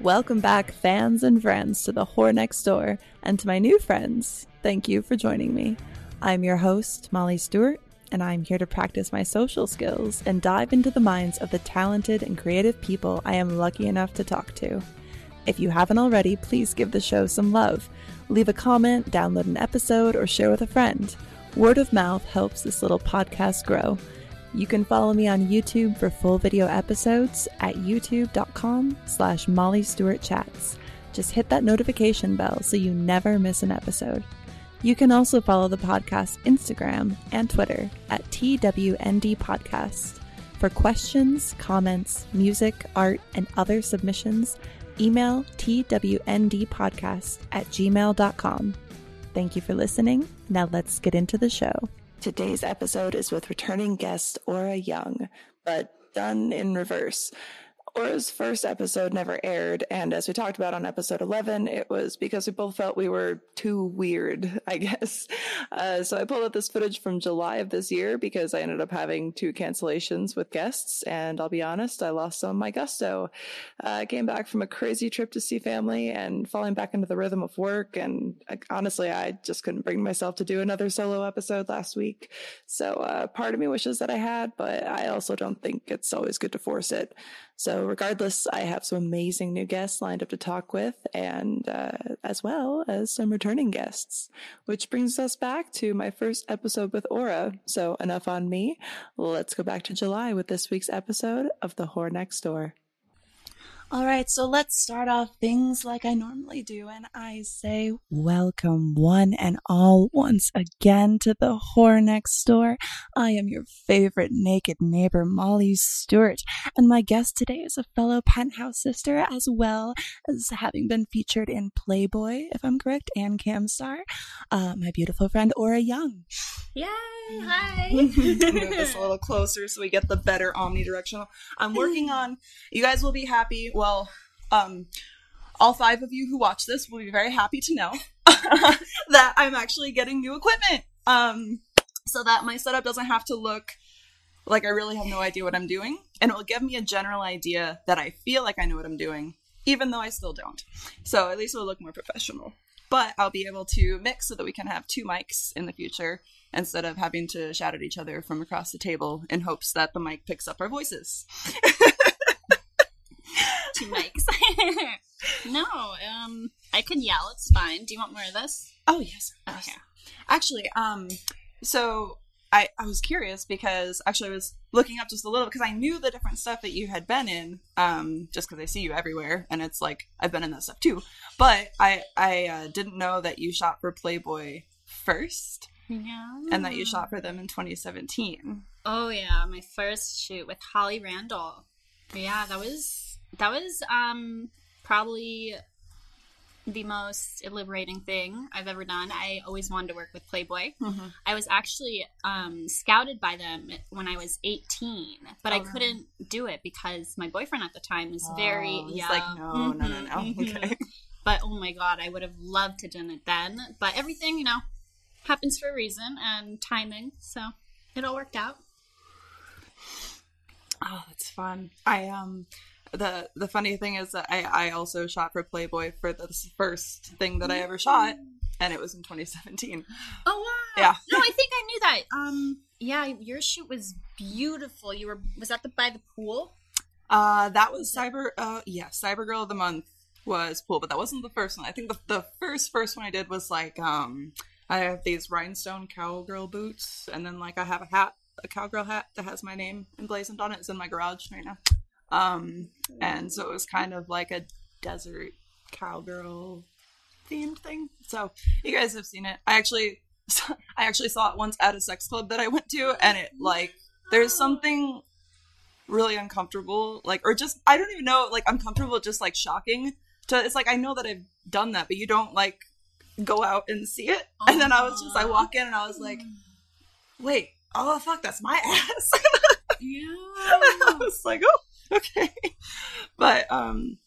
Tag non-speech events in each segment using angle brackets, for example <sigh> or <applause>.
Welcome back, fans and friends, to the Whore Next Door, and to my new friends, thank you for joining me. I'm your host, Molly Stewart, and I'm here to practice my social skills and dive into the minds of the talented and creative people I am lucky enough to talk to. If you haven't already, please give the show some love. Leave a comment, download an episode, or share with a friend. Word of mouth helps this little podcast grow. You can follow me on YouTube for full video episodes at youtube.com slash Molly Stewart Chats. Just hit that notification bell so you never miss an episode. You can also follow the podcast Instagram and Twitter at TWND Podcast. For questions, comments, music, art, and other submissions, email twndpodcast at gmail.com. Thank you for listening. Now let's get into the show. Today's episode is with returning guest Ora Young, but done in reverse. Ora's first episode never aired, and as we talked about on episode 11, it was because we both felt we were too weird, <laughs> I guess. Uh, so I pulled out this footage from July of this year because I ended up having two cancellations with guests, and I'll be honest, I lost some of my gusto. Uh, I came back from a crazy trip to see family and falling back into the rhythm of work, and honestly, I just couldn't bring myself to do another solo episode last week. So uh, part of me wishes that I had, but I also don't think it's always good to force it. So, regardless, I have some amazing new guests lined up to talk with, and uh, as well as some returning guests, which brings us back to my first episode with Ora. So, enough on me. Let's go back to July with this week's episode of The Whore Next Door. All right, so let's start off things like I normally do, and I say welcome one and all once again to the Whore Next Door. I am your favorite naked neighbor, Molly Stewart, and my guest today is a fellow penthouse sister as well as having been featured in Playboy, if I'm correct, and Camstar. Uh, my beautiful friend Ora Young. Yay! Hi. <laughs> Move this a <laughs> little closer so we get the better omnidirectional. I'm working on. You guys will be happy. Well, um, all five of you who watch this will be very happy to know <laughs> that I'm actually getting new equipment. Um, so that my setup doesn't have to look like I really have no idea what I'm doing, and it will give me a general idea that I feel like I know what I'm doing, even though I still don't. So at least it will look more professional. But I'll be able to mix so that we can have two mics in the future instead of having to shout at each other from across the table in hopes that the mic picks up our voices. <laughs> <laughs> Two mics. no, um, I can yell. It's fine. Do you want more of this? Oh yes. Okay. Actually, um, so I I was curious because actually I was looking up just a little because I knew the different stuff that you had been in, um, just because I see you everywhere, and it's like I've been in that stuff too. But I I uh, didn't know that you shot for Playboy first, Yeah. and that you shot for them in 2017. Oh yeah, my first shoot with Holly Randall. Yeah, that was that was um probably the most liberating thing I've ever done. I always wanted to work with Playboy. Mhm. I was actually um, scouted by them when I was 18, but I Oh, no. couldn't do it because my boyfriend at the time was very Oh, he's yeah. like, no, no, no, Mhm, no. mhm. <laughs> Okay. <laughs> But oh my god, I would have loved to done it then. But everything, you know, happens for a reason and timing, so it all worked out. Oh, that's fun. I um the the funny thing is that I I also shot for Playboy for the first thing that I ever shot, and it was in 2017. Oh wow! Yeah. No, I think I knew that. Um, yeah, your shoot was beautiful. You were was that the by the pool? Uh, that was Cyber. Uh, yeah, Cyber Girl of the Month was pool, but that wasn't the first one. I think the the first first one I did was like um I have these rhinestone cowgirl boots, and then like I have a hat, a cowgirl hat that has my name emblazoned on it. It's in my garage right now. Um, and so it was kind of like a desert cowgirl themed thing. So you guys have seen it. I actually, <laughs> I actually saw it once at a sex club that I went to, and it like there's something really uncomfortable, like or just I don't even know, like uncomfortable, just like shocking. To it's like I know that I've done that, but you don't like go out and see it. And then I was just I walk in and I was like, wait, oh fuck, that's my <laughs> ass. Yeah. <laughs> I was like, oh, <laughs> okay. But um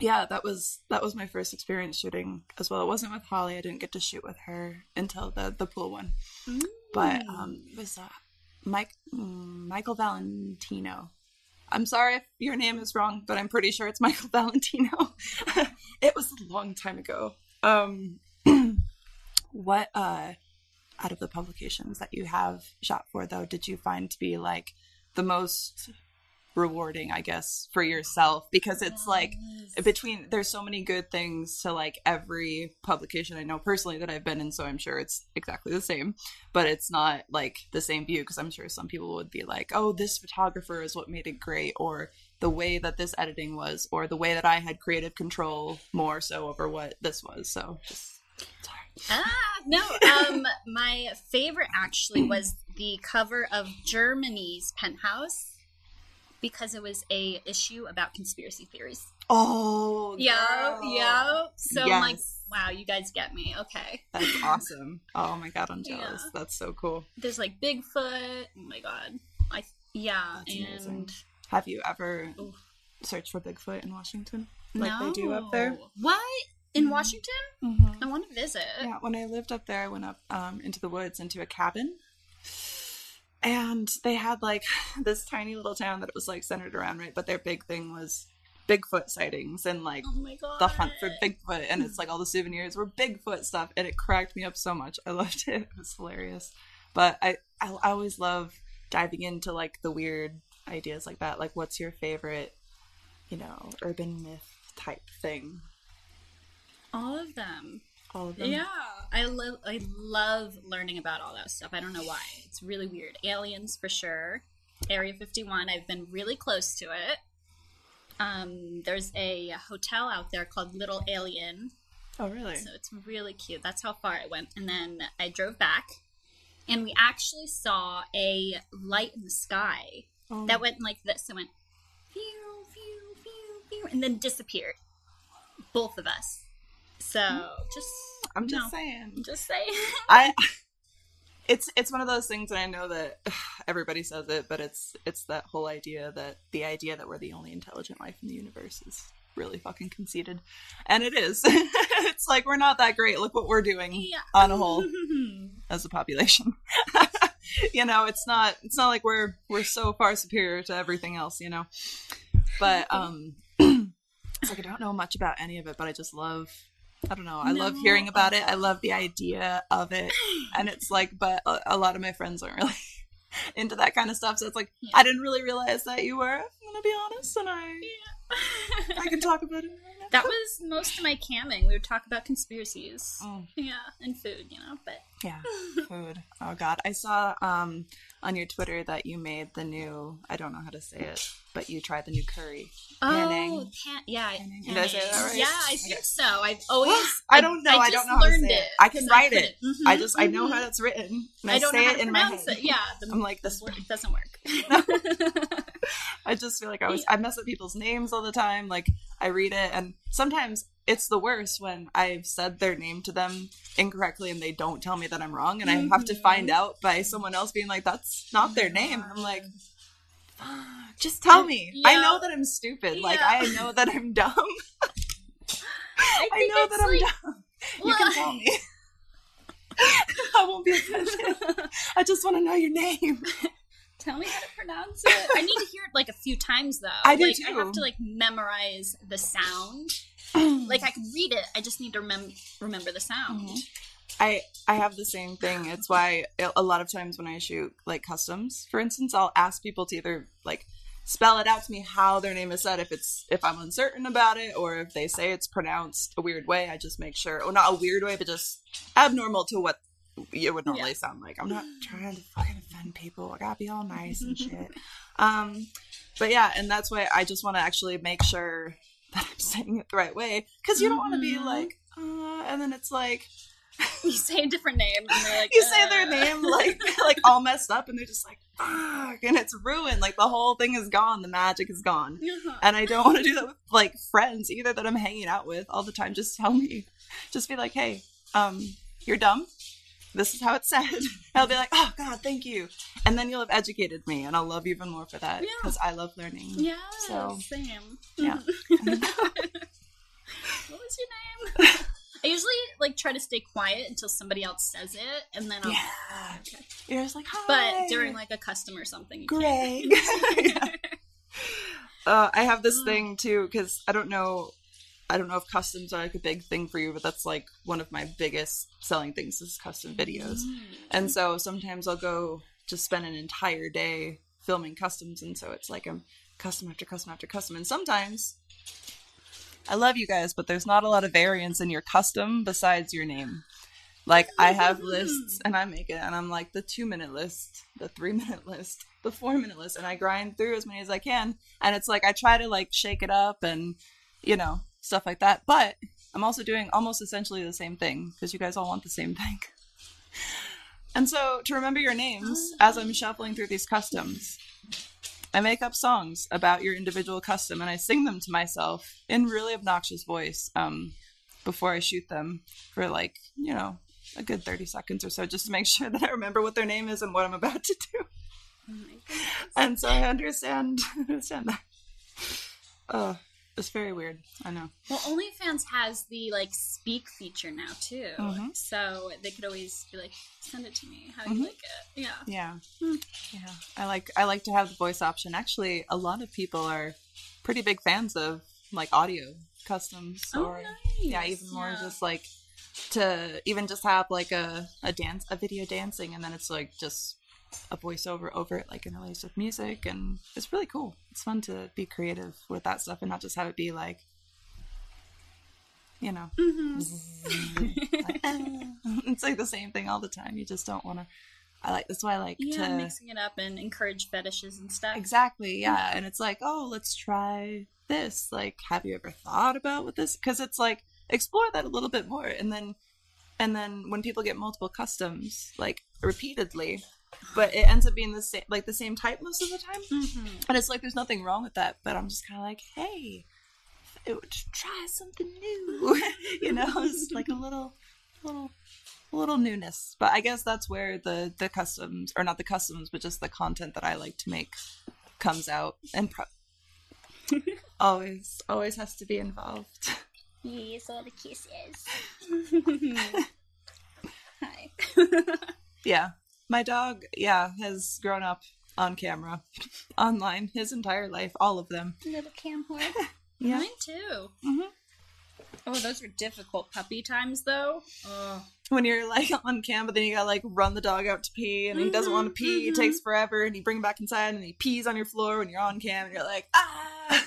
yeah, that was that was my first experience shooting as well. It wasn't with Holly. I didn't get to shoot with her until the the pool one. But um it was uh, Mike mm, Michael Valentino. I'm sorry if your name is wrong, but I'm pretty sure it's <laughs> Michael Valentino. <laughs> it was a long time ago. Um, <clears throat> what uh, out of the publications that you have shot for though did you find to be like the most rewarding i guess for yourself because it's like between there's so many good things to like every publication i know personally that i've been in so i'm sure it's exactly the same but it's not like the same view because i'm sure some people would be like oh this photographer is what made it great or the way that this editing was or the way that i had creative control more so over what this was so just sorry Ah, no. Um, my favorite actually was the cover of Germany's Penthouse because it was a issue about conspiracy theories. oh Yeah, yeah. So I'm like, wow, you guys get me. Okay. That's awesome. Oh my god, I'm jealous. Yeah. That's so cool. There's like Bigfoot. Oh my god. I yeah, That's amazing. and Have you ever Oof. searched for Bigfoot in Washington? Like they do up there? No. What in Mhm. Washington? Mm-hmm. I want to visit. Yeah, when I lived up there, I went up um, into the woods into a cabin. And they had like <sighs> this tiny little town that it was like centered around, right? But their big thing was Bigfoot sightings and like Oh the hunt for Bigfoot. And it's <laughs> like all the souvenirs were Bigfoot stuff. And it cracked me up so much. I <laughs> loved it. It was hilarious. But I, I, I always love diving into like the weird ideas like that. Like, what's your favorite, you know, urban myth type thing? All of them. All of them. Yeah, I love I love learning about all that stuff. I don't know why. It's really weird. Aliens for sure. Area 51. I've been really close to it. Um, there's a hotel out there called Little A'Le'Inn, Oh, really? so it's really cute. That's how far I went, and then I drove back, and we actually saw a light in the sky Oh. that went like this. It went, pew, pew, pew, pew, and then disappeared. Both of us. So just I'm just no. saying. just saying. <laughs> I it's it's one of those things and I know that <sighs> everybody says it, but it's it's that whole idea that the idea that we're the only intelligent life in the universe is really fucking conceited. And it is. <laughs> it's like we're not that great. Look what we're doing Yeah. on a whole <laughs> as a population. you know, it's not it's not like we're we're so far superior to everything else, you know. But um <clears throat> it's like I don't know much about any of it, but I just love I don't know. I love hearing about it. I love the idea of it. And it's like but a, a lot of my friends aren't really <laughs> into that kind of stuff. So it's like Yeah. I didn't really realize that you were. I'm gonna be honest, and I I can talk about it. Now. That was most of my camming. We would talk about conspiracies. Mm. Yeah, and food, you know, but Yeah, food. Oh God, I saw um on your Twitter that you made the new. I don't know how to say it, but you tried the new curry. Panning. Oh, pan- yeah, Panning. Did I say that right? Yeah, I Okay. think so. I've always. <gasps> I don't know. I, just don't know how to say it. it. I can write couldn't- it. Mhm, I just I know how it's written. And I, I don't say know how it to in my head. it. Yeah, <laughs> the, I'm like this this. word doesn't work. <laughs> <laughs> I just feel like I was I mess up people's names all the time. Like I read it and sometimes it's the worst when I've said their name to them incorrectly and they don't tell me that I'm wrong and I have to find out by someone else being like, That's not their name. And I'm like, just tell me. I know that I'm stupid. Like I know that I'm <laughs> dumb. I I know that I'm like, dumb. You can tell me. <laughs> <laughs> I won't be offended. I just want to know your name. Tell me how to pronounce it. I need to hear it like a few times though. I do like, I have to like memorize the sound. <clears throat> like I can read it. I just need to remem- remember the sound. Mhm. I I have the same thing. It's why a lot of times when I shoot like customs, for instance, I'll ask people to either like spell it out to me how their name is said if it's if I'm uncertain about it or if they say it's pronounced a weird way, I just make sure or not a weird way, but just abnormal to what it would normally sound like. I'm not trying to <laughs> fucking offend people. I gotta be all nice and <laughs> shit. Um but yeah, and that's why I just want to actually make sure that I'm <laughs> saying it the right way because you don't want to be Mhm. like, uh, and then it's like You say a different name, and they're like, you say their uh, name like like all messed up and they're just like fuck and it's ruined like the whole thing is gone the magic is gone uh-huh. and i don't want to do that with like friends either that i'm hanging out with all the time just tell me just be like hey um you're dumb this is how it's said <laughs> i'll be like oh god thank you and then you'll have educated me and i'll love you even more for that Yeah. because i love learning Yeah, So, same. yeah. <laughs> <laughs> what was your name? I usually like try to stay quiet until somebody else says it, and then I'll. yeah Okay. you're just like hi But during like a custom or something, you greg can't. Uh, I have this thing too because I don't know. I don't know if customs are like a big thing for you, but that's like one of my biggest selling things is custom videos. Mm. And so sometimes I'll go just spend an entire day filming customs, and so it's like I'm custom after custom after custom. And sometimes I love you guys, but there's not a lot of variance in your custom besides your name. Like I have <laughs> lists, and I make it, and I'm like the two minute list, the three minute <laughs> list, the four minute list, and I grind through as many as I can. And it's like I try to like shake it up and you know stuff like that. But I'm also doing almost essentially the same thing because you guys all want the same thing. <laughs> And so, to remember your names as I'm shuffling through these customs, I make up songs about your individual custom and I sing them to myself in really obnoxious voice um, before I shoot them for like, you know, a good 30 seconds or so just to make <laughs> sure that I remember what their name is and what I'm about to do. Oh my. And so I understand, <laughs> understand that. Uh, it's very weird. I know. Well, OnlyFans has the like speak feature now too, Mhm. so they could always be like, "Send it to me. How Mhm. you like it?" Yeah. Yeah. Hmm. Yeah. I like I like to have the voice option. Actually, a lot of people are pretty big fans of like audio customs Oh, or nice. yeah, even more Yeah. just like to even just have like a a dance a video dancing and then it's like just a voiceover over it like in interlaced with music and it's really cool. It's fun to be creative with that stuff and not just have it be like you know Mhm. like, ah. it's like the same thing all the time. You just don't want to. I like that's why I like Yeah, to mixing it up and encourage fetishes and stuff. exactly yeah. And it's like oh let's try this. Like have you ever thought about what this? Because it's like explore that a little bit more, and then and then when people get multiple customs like repeatedly, but it ends up being the same like the same type most of the time. hmm And it's like there's nothing wrong with that, but I'm just kind of like, hey, it would try something new, <laughs> you know, it's like a little, little, little newness. But I guess that's where the the customs, or not the customs, but just the content that I like to make comes out, and pro- <laughs> always, always has to be involved. Yes, all the kisses. <laughs> Hi. Yeah, my dog, yeah, has grown up on camera, <laughs> online, his entire life, all of them. Little cam whore. <laughs> Yeah. Mine too. Mhm. Oh, those were difficult puppy times, though. Oh. when you're like <laughs> on cam, but then you gotta like run the dog out to pee, and he doesn't want to pee. It mhm. takes forever, and you bring him back inside, and he pees on your floor when you're on cam, and you're like, ah.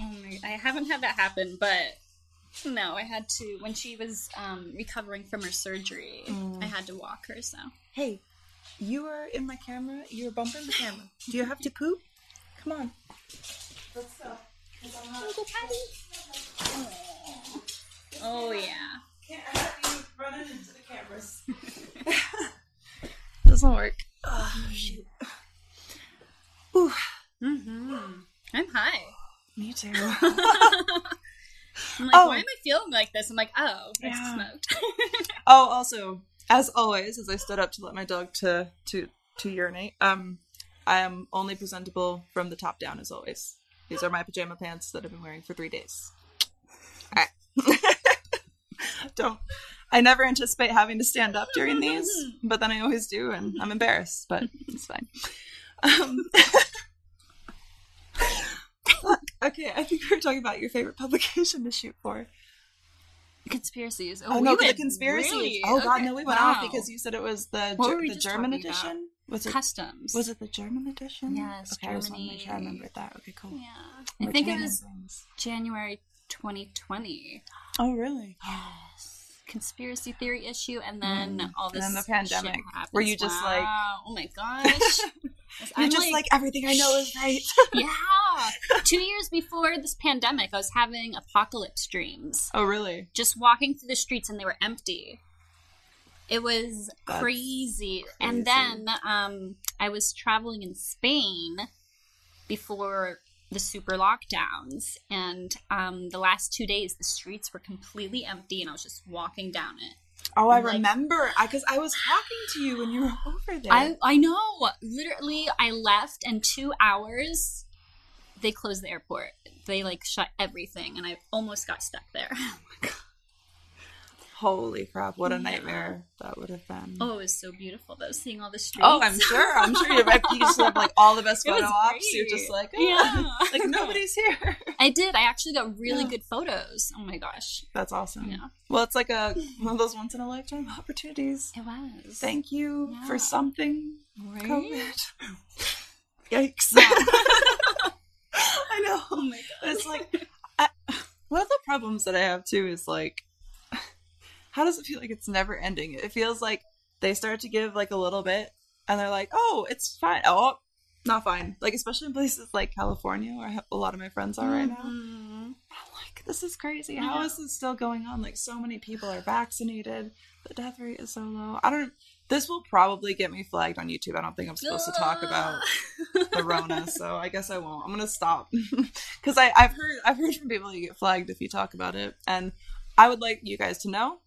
Oh my, I haven't had that happen, but no, I had to when she was um, recovering from her surgery. Mm. I had to walk her. So hey, you are in my camera. You are bumping the camera. Do you have to poop? Come on. Let's go. oh yeah, Can't I have you running into the cameras. <laughs> Doesn't work. Oh, shoot. Ooh, mm-hmm. I'm high. me too. <laughs> <laughs> I'm like, Oh. why am I feeling like this? I'm like, oh, I Yeah. smoked. <laughs> Oh, also, as always, as I stood up to let my dog to to to urinate, um, I am only presentable from the top down, as always. These are my pajama pants that I've been wearing for three days. Alright. <laughs> Don't. I never anticipate having to stand up during these, <laughs> but then I always do, and I'm embarrassed, but it's fine. Um, okay, I think we were talking about your favorite publication to shoot for. Conspiracies. Oh, oh we no, the went conspiracy. really- Oh god, okay, no, we went off because you said it was the Ger- we the German talking about? edition. Was it customs. was it the German edition? Yes, Okay, I just want to make sure I remembered that. Okay, cool. Yeah, I think it was things. January 2020. Oh really? Yes. Conspiracy theory issue, and then all Mm. And this then the pandemic. Were you just like- oh my <laughs> gosh, You're I'm just like, everything I know is right. <laughs> yeah. <laughs> Two years before this pandemic, I was having apocalypse dreams, oh really? just walking through the streets, and they were empty. It was crazy. crazy. And then um, I was traveling in Spain before the super lockdowns, and um, the last two days, the streets were completely empty, and I was just walking down it. Oh, I Like- remember. I because I was talking to you when you were <laughs> over there. I I know. Literally, I left, and two hours, they closed the airport. They like shut everything, and I almost got stuck there. <laughs> Holy crap! What a Yeah. nightmare that would have been. Oh, it was so beautiful though, seeing all the streets. Oh, I'm sure. I'm sure you you just have like all the best photo ops. You're just like, oh, Yeah. Ah, <laughs> like <laughs> nobody's here. I did. I actually got really Yeah. good photos. Oh my gosh. That's awesome. Yeah. Well, it's like a <laughs> one of those once in a lifetime opportunities. It was. Thank you Yeah. for something. Right? COVID. Yikes. I know. Oh my god. It's like I, one of the problems that I have too is like, how does it feel like it's never ending? It feels like they start to give like a little bit, and they're like, "Oh, it's fine." Oh, not fine. Like especially in places like California, where a lot of my friends are right now. Mhm. I'm like, this is crazy. How Yeah. is this still going on? Like, so many people are vaccinated. The death rate is so low. I don't. This will probably get me flagged on YouTube. I don't think I'm supposed to talk about <laughs> the Rona, so I guess I won't. I'm gonna stop <laughs> because I've heard I've heard from people you get flagged if you talk about it, and I would like you guys to know.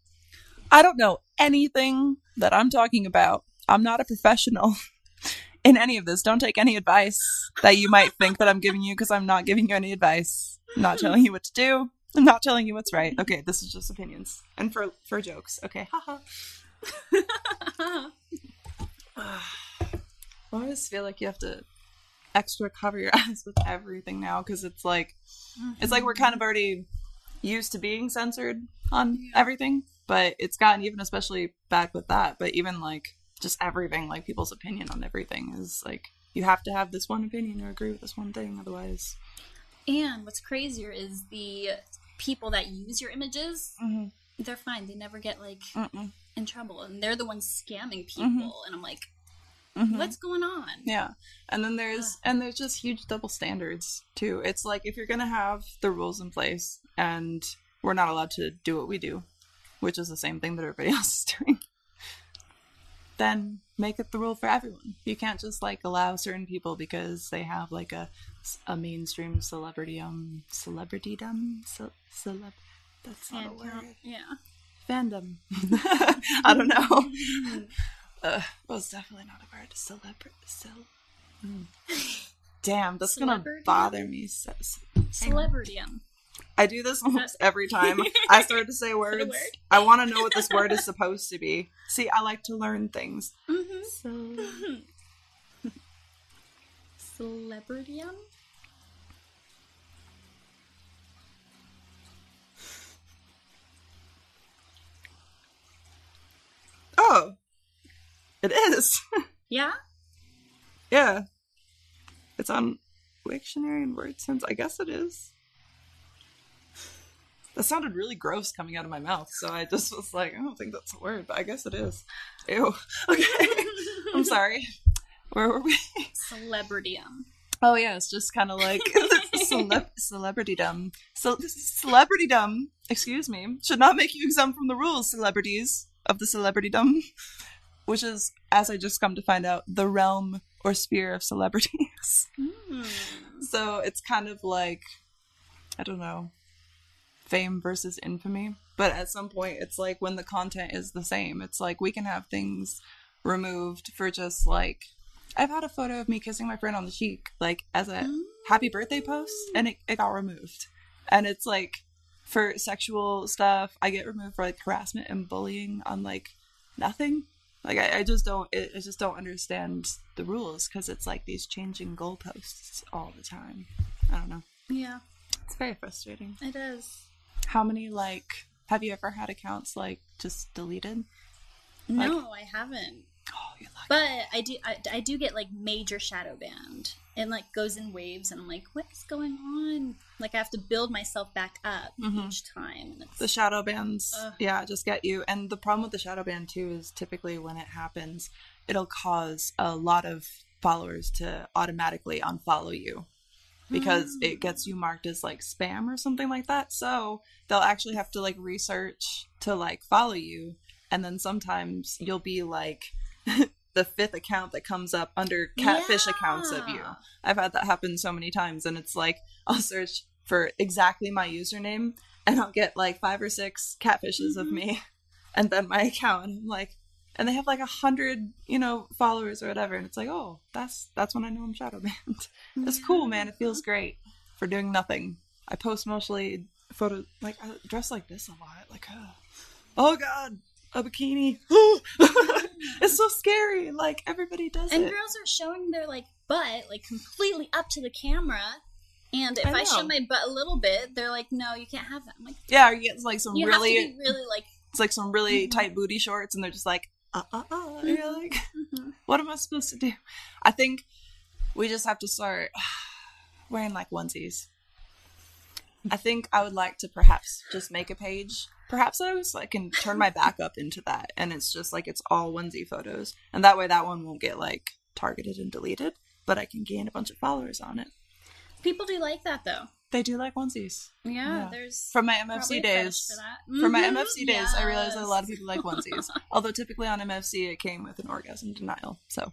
I don't know anything that I'm talking about. I'm not a professional <laughs> in any of this. Don't take any advice that you might think that I'm giving you because I'm not giving you any advice. I'm not telling you what to do. I'm not telling you what's right. Okay, this is just opinions and for for jokes. Okay, haha. <sighs> I always feel like you have to extra cover your <laughs> eyes with everything now because it's like it's like we're kind of already used to being censored on Yeah. everything, but it's gotten even especially bad with that. But even like just everything, like people's opinion on everything is like you have to have this one opinion or agree with this one thing, otherwise. And what's crazier is the people that use your images. They're fine. They never get like Mm-mm. in trouble, and they're the ones scamming people. Mhm. And I'm like, Mhm. what's going on? Yeah. And then there's and there's just huge double standards too. It's like if you're gonna have the rules in place and we're not allowed to do what we do, which is the same thing that everybody <laughs> else is doing, then make it the rule for everyone. You can't just like allow certain people because they have like a a mainstream celebrity um celebritydom ce- celeb that's not a word yeah. fandom. <laughs> I don't know. <laughs> Uh, well, it's definitely not a word. Celebrity. Cel- Mm. Damn, that's gonna bother me. So, Celebrityum. I do this almost every time <laughs> I start to say words. word? I want to know what this word is <laughs> supposed to be. See, I like to learn things. Mm-hmm. So, <laughs> Celebrityum? oh, it is. Yeah? yeah, it's on Wiktionary and Word Sense. I guess it is. That sounded really gross coming out of my mouth, so I just was like, I don't think that's a word, but I guess it is. Ew. <laughs> Okay. I'm <laughs> sorry. Where were we? Celebrityum. Oh yeah, it's just kind of like <laughs> celeb- celebritydom. Ce- celebritydom, excuse me, should not make you exempt from the rules, celebrities of the celebritydom, which is, as I just come to find out, the realm or sphere of celebrities. Mm. so it's kind of like, I don't know, fame versus infamy. But at some point, it's like when the content is the same, it's like we can have things removed for just like I've had a photo of me kissing my friend on the cheek, like as a happy birthday post, and it, it got removed. And it's like for sexual stuff, I get removed for like harassment and bullying on like nothing. Like I, I just don't, it, I just don't understand the rules because it's like these changing goalposts all the time. I don't know. Yeah, It's very frustrating. it is. How many like have you ever had accounts like just deleted? Like- No, I haven't. Oh, you lucky. But I do, I, I do get like major shadow banned. and like goes in waves, and I'm like, what is going on? Like I have to build myself back up Mhm. each time, The shadow bans, Ugh. yeah, just get you. And the problem with the shadow ban too is typically when it happens, it'll cause a lot of followers to automatically unfollow you because it gets you marked as like spam or something like that. So they'll actually have to like research to like follow you, and then sometimes you'll be like <laughs> the fifth account that comes up under catfish accounts of you. I've had that happen so many times, and it's like <laughs> I'll search for exactly my username, and I'll get like five or six catfishes of Mhm. me, <laughs> and then my account, and I'm like, and they have like a hundred, you know, followers or whatever, and it's like, oh, that's that's when I know I'm shadow banned. <laughs> it's cool, man. It feels great for doing nothing. I post mostly photos, like I dress like this a lot, like uh, oh god, a bikini. <laughs> it's so scary. Like everybody does And it. girls are showing their like butt like completely up to the camera. And if I I, show my butt a little bit, they're like, "No, you can't have that." I'm like, yeah, or you get like some "You really, have to be really like." it's like some really Mhm. tight booty shorts, and they're just like, uh, uh, uh. and You're like, mhm. <laughs> what am I supposed to do? I think we just have to start <sighs> wearing like onesies. I think I would like to perhaps just make a page. Perhaps I was like can turn my back up into that, and it's just like it's all onesie photos, and that way that one won't get like targeted and deleted. But I can gain a bunch of followers on it. People do like that though. They do like onesies. Yeah, Yeah. there's From my MFC days, For, that. for my mm-hmm. MFC days, I realized that a lot of people like onesies. <laughs> Although typically on MFC it came with an orgasm denial, so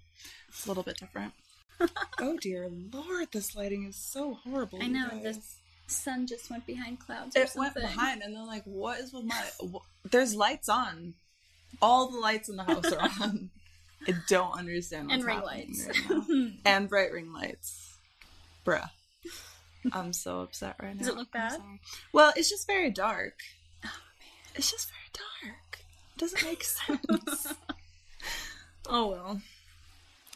it's a little bit different. <laughs> oh dear lord, this lighting is so horrible. I know guys. the sun just went behind clouds. Or It went behind, and then like, what is with my? There's lights on. All the lights in the house are <laughs> on. I don't understand. What's and ring lights. right and bright ring lights, bruh. I'm so upset right now. Does it look bad? Well, it's just very dark. Oh, it's just very dark. It doesn't <laughs> make sense. <laughs> oh well.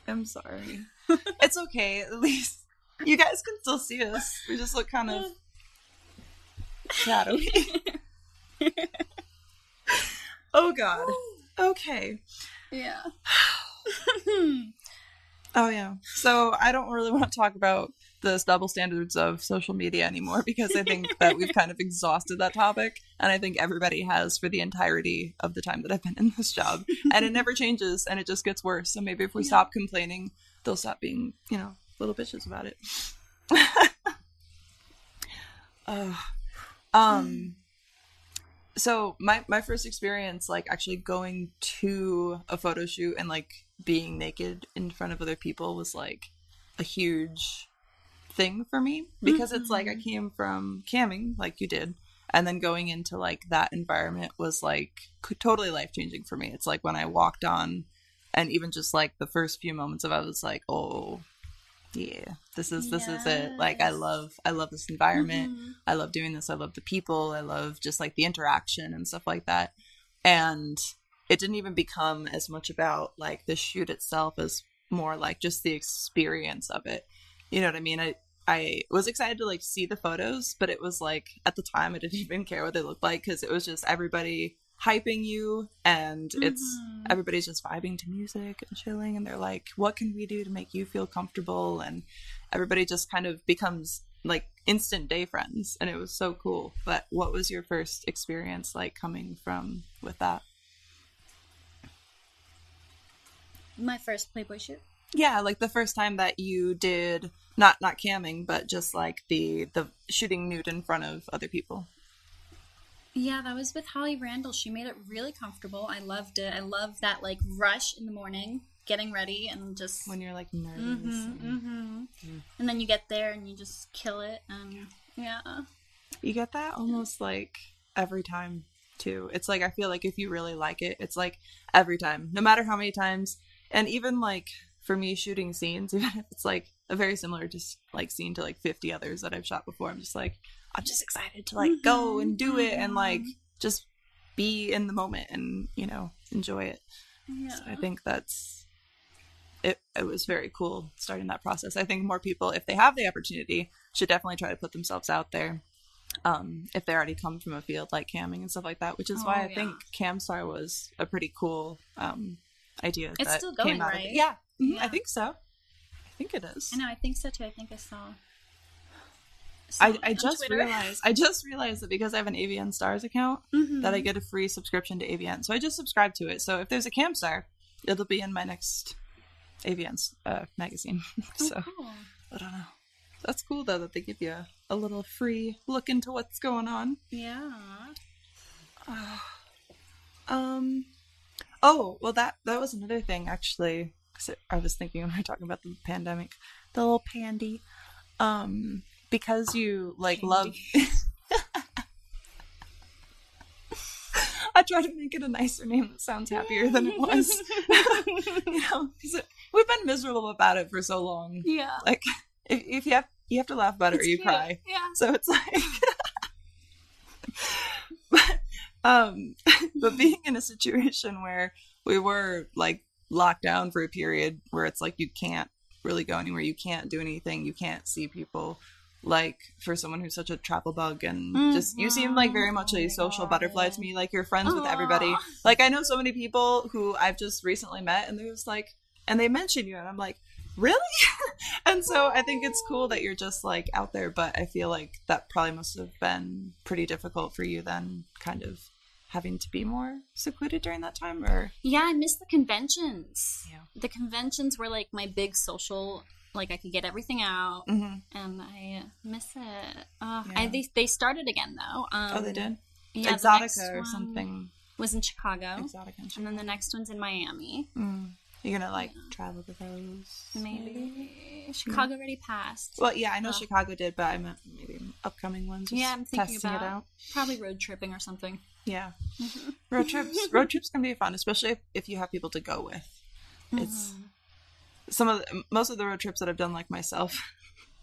I'm sorry. <laughs> it's okay. At least you guys can still see us. We just look kind of shadowy. oh god. Okay. yeah. <sighs> Oh yeah. So I don't really want to talk about the double standards of social media anymore because I think that we've kind of exhausted that topic and I think everybody has for the entirety of the time that I've been in this job. And it never changes and it just gets worse. So maybe if we Yeah. stop complaining, they'll stop being, you know, little bitches about it. <laughs> um so my my first experience like actually going to a photo shoot and like being naked in front of other people was like a huge thing for me because it's like I came from camming like you did and then going into like that environment was like c- totally life changing for me. It's like when I walked on and even just like the first few moments of it, I was like, "Oh, yeah, this is this is it." Like I love I love this environment. Mhm. I love doing this. I love the people. I love just like the interaction and stuff like that. And it didn't even become as much about like the shoot itself as more like just the experience of it. You know what I mean? I I was excited to like see the photos, but it was like at the time I didn't <laughs> even care what they looked like because it was just everybody hyping you and it's Mhm. everybody's just vibing to music and chilling and they're like what can we do to make you feel comfortable and everybody just kind of becomes like instant day friends and it was so cool but what was your first experience like coming from with that My first Playboy shoot. Yeah like the first time that you did not not camming but just like the the shooting nude in front of other people Yeah, that was with Holly Randall. She made it really comfortable. I loved it. I love that like rush in the morning, getting ready and just when you're like nervous Mhm, and- mhm. and then you get there and you just kill it and yeah. You get that almost like every time too. It's like I feel like if you really like it, it's like every time, no matter how many times. And even like for me shooting scenes, <laughs> even if it's like a very similar just like scene to like 50 others that I've shot before, I'm just like I'm just excited to like go and do it and like just be in the moment and, you know, enjoy it. Yeah. So I think that's it it was very cool starting that process. I think more people if they have the opportunity should definitely try to put themselves out there. Um, if they already come from a field like camming and stuff like that, which is Oh, why I yeah. think Camstar was a pretty cool um idea. It's that still came going, out of it. right? Yeah, Mhm, I think so. I think it is. I know, I think so too. I think I saw. I, saw I just Twitter. realized I just realized that because I have an AVN Stars account Mhm. that I get a free subscription to AVN. So I just subscribed to it. So if there's a Camstar, it'll be in my next AVN uh, magazine. <laughs> Oh, so cool. I don't know. That's cool though that they give you a, a little free look into what's going on. Yeah. <sighs> Um. Oh well, that that was another thing actually. Because I was thinking when we were talking about the pandemic, the little pandy. Um, because you like love. <laughs> I try to make it a nicer name that sounds happier than it was. <laughs> <laughs> you know, it- we've been miserable about it for so long. Yeah. Like, if, if you have you have to laugh about it It's or you cute. cry. Yeah. So it's like, um, <laughs> but being in a situation where we were like locked down for a period where it's like you can't really go anywhere, you can't do anything, you can't see people. Like for someone who's such a travel bug and just you seem like very much a social butterfly to me. Like you're friends with everybody. Like I know so many people who I've just recently met and they're just like and they mention you and I'm like, Really? <laughs> and so I think it's cool that you're just like out there, but I feel like that probably must have been pretty difficult for you then kind of having to be more secluded during that time or Yeah, I miss the conventions. Yeah. The conventions were like my big social. Like I could get everything out, Mhm. and I miss it. Uh, Yeah. I, they they started again though. Um, Oh, they did? Yeah, Exotica or something. was in Chicago, Exotica. and shit. and then the next one's in Miami. Mm. You're gonna like travel to those? Maybe Chicago already passed. Well, yeah, I know Oh. Chicago did, but I meant maybe upcoming ones. Just yeah, I'm thinking about it out. probably road tripping or something. Yeah, road trips. <laughs> Road trips can be fun, especially if, if you have people to go with. It's Mm-hmm. some of the, most of the road trips that I've done, like myself,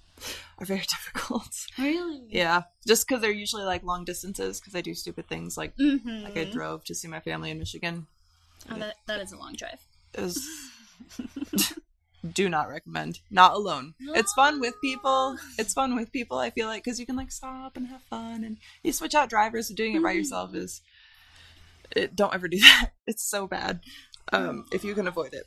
<laughs> are very <laughs> difficult. Really? Yeah, just because they're usually like long distances. Because I do stupid things like Mm-hmm. like I drove to see my family in Michigan. oh, that, that is a long drive. Was <laughs> do not recommend. Not alone. It's fun with people. It's fun with people. I feel like because you can like stop and have fun, and you switch out drivers. So doing it by yourself is. It, don't ever do <laughs> that. It's so bad. Um, if you can avoid it.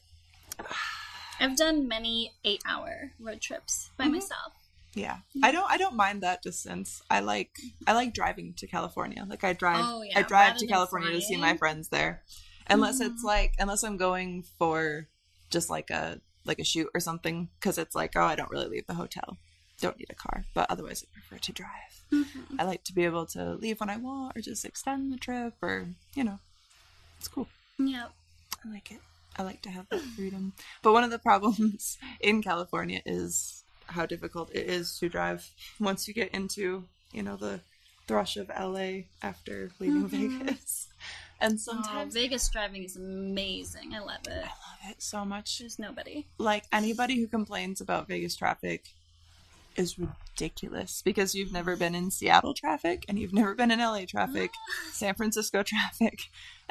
I've done many eight-hour road trips by Mhm. myself. Yeah, I don't. I don't mind that distance. I like. I like driving to California. Like I drive. Oh, yeah, I drive rather to California to see my friends there, unless it's Mhm. like unless I'm going for just like a like a shoot or something because it's like oh I don't really leave the hotel. Don't need a car, but otherwise I prefer to drive. Mm-hmm. I like to be able to leave when I want or just extend the trip or you know, it's cool. yeah I like it. I like to have that freedom. But one of the problems <laughs> in California is how difficult it is to drive once you get into, you know, the thrush of LA after leaving Mhm. Vegas. And Oh, sometimes Vegas driving is amazing. I love it. I love it so much. There's nobody. Like anybody who complains about Vegas traffic is ridiculous because you've never been in Seattle traffic and you've never been in LA traffic, <gasps> San Francisco traffic,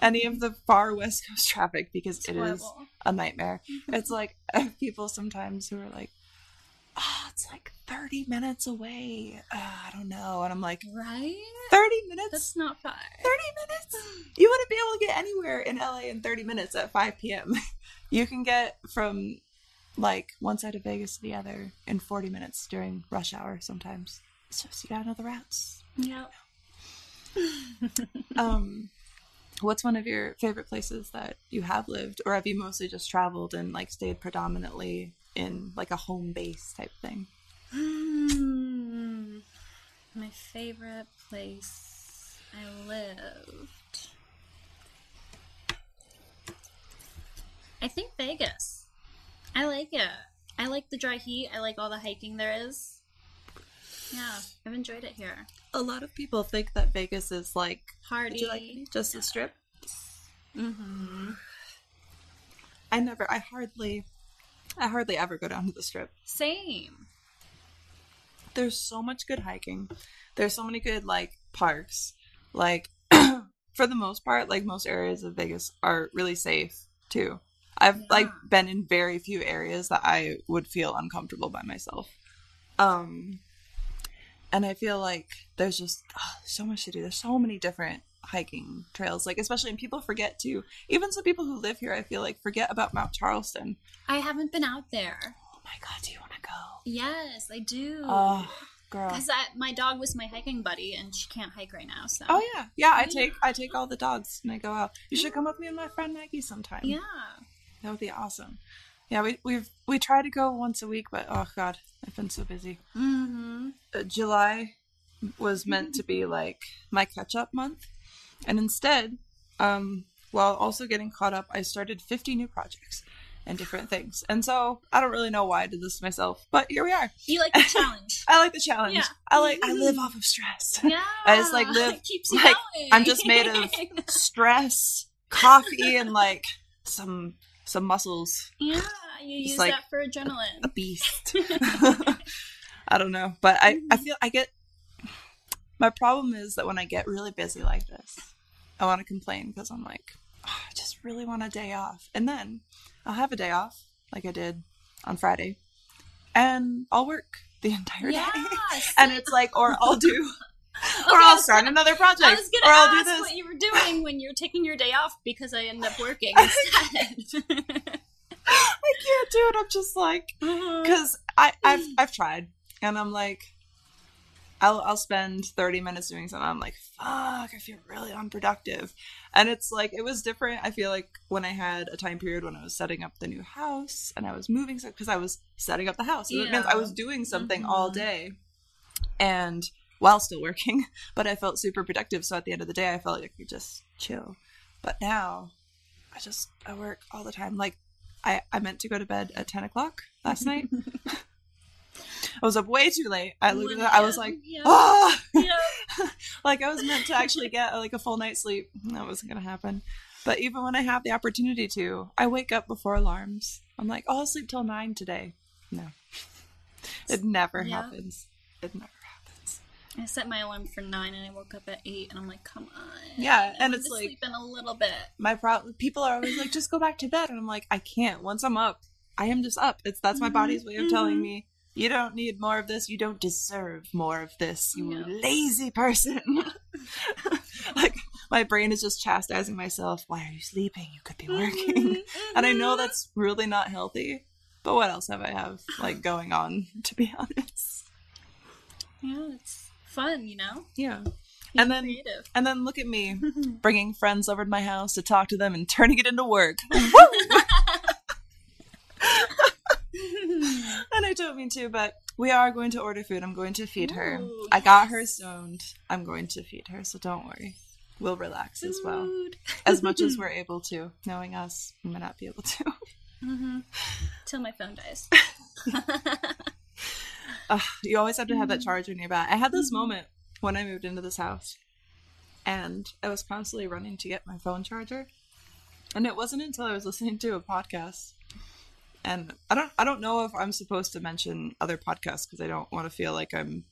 any of the far West Coast traffic because It's it is horrible. a nightmare. Mm-hmm. It's like <laughs> people sometimes who are like, "Oh, it's like thirty minutes away." Uh, I don't know, and I'm like, Right? thirty minutes. That's not far. Thirty minutes. You wouldn't be able to get anywhere in LA in thirty minutes at five p.m. <laughs> You can get from like one side of Vegas to the other in forty minutes during rush hour. Sometimes So, just you gotta know the routes. Yep. <laughs> Um, what's one of your favorite places that you have lived, or have you mostly just traveled and like stayed predominantly in like a home base type thing? Hmm. My favorite place I lived. I think Vegas. I like it. I like the dry heat. I like all the hiking there is. Yeah, I've enjoyed it here. A lot of people think that Vegas is like Party. You like just the strip? Mm-hmm. I never. I hardly. I hardly ever go down to the strip. Same. There's so much good hiking. There's so many good like parks. Like <clears throat> for the most part, like most areas of Vegas are really safe too. I've like been in very few areas that I would feel uncomfortable by myself. Um and I feel like there's just oh, so much to do. There's so many different hiking trails. Like especially and people forget to even some people who live here I feel like forget about Mount Charleston. I haven't been out there. Oh my god, do you want to go? Yes, I do. Oh, girl. Because my dog was my hiking buddy, and she can't hike right now. So. Oh yeah, yeah. I take I take all the dogs and I go out. You should come with me and my friend Maggie sometime. Yeah. that would be awesome. Yeah, we we've we try to go once a week, but oh god, I've been so busy. Mm-hmm. Uh, July was meant to be like my catch up month, and instead, um, while also getting caught up, I started fifty new projects and different things. And so I don't really know why I did this to myself, but here we are. You like the <laughs> challenge. I like the challenge. Yeah. I like I live off of stress. yeah. <laughs> I just, like, live- It <laughs> keeps you like, going. I'm just made of stress, coffee, and like some some muscles. yeah, you Just use like that for adrenaline. A beast. I don't know, but I I feel I get. My problem is that when I get really busy like this, I want to complain because I'm like, "Oh, I just really want a day off. And then I'll have a day off, like I did on Friday, and I'll work the <laughs> entire day. And it's like, or I'll do, <laughs> or Okay, I I'll start gonna- another project, I was or gonna I'll do this. what you were doing when you're taking your day off because I end up working <laughs> instead. I can't do it. I'm just like, uh-huh. because I I've <sighs> I've tried, and I'm like, I'll I'll spend 30 minutes doing something. I'm like, fuck, I feel really unproductive, and it's like it was different. I feel like when I had a time period when I was setting up the new house and I was moving because I was setting up the house. Meant I was doing something all Mhm. day, and while still working, <laughs> but I felt super productive. So at the end of the day, I felt like I could just chill. But now, I just I work all the time. Like I I meant to go to bed at 10 o'clock last night. <laughs> I was up way too late. I looked at that. I was like, Yeah. ah, <laughs> Yeah. like I was meant to actually get like a full night's sleep. That wasn't gonna happen. But even when I have the opportunity to, I wake up before alarms. I'm like, oh, I'll sleep till nine today. No, it never Yeah. happens. It never happens. I set my alarm for nine and I woke up at eight and I'm like, come on. Yeah, I and it's like- sleep in a little bit. My problem. People are always like, just go back to bed, and I'm like, I can't. Once I'm up, I am just up. It's that's my body's way of telling mhm. me. You don't need more of this. You don't deserve more of this, you No. lazy person. <laughs> like, my brain is just chastising myself. Why are you sleeping? You could be mm-hmm, working. <laughs> and I know mm-hmm. that's really not healthy. But what else have I have like going on? To be <laughs> honest, Yeah, it's fun, you know. yeah. Being And then- creative. And then look at me bringing friends over to my house to talk to them and turning it into work. And <laughs> I don't mean to, but we are going to order food. I'm going to feed her. Ooh, I got her stoned. I'm going to feed her, so don't worry. We'll relax as well. As much as <laughs> we're able to. Knowing us, we might not be able to. Mhm. <laughs> Till my phone dies. Ugh, you always have to have that Mm-hmm. charger nearby. I had this moment when I moved into this house, and I was constantly running to get my phone charger. And it wasn't until I was listening to a podcast, and I don't, I don't know if I'm supposed to mention other podcasts because I don't want to feel like I'm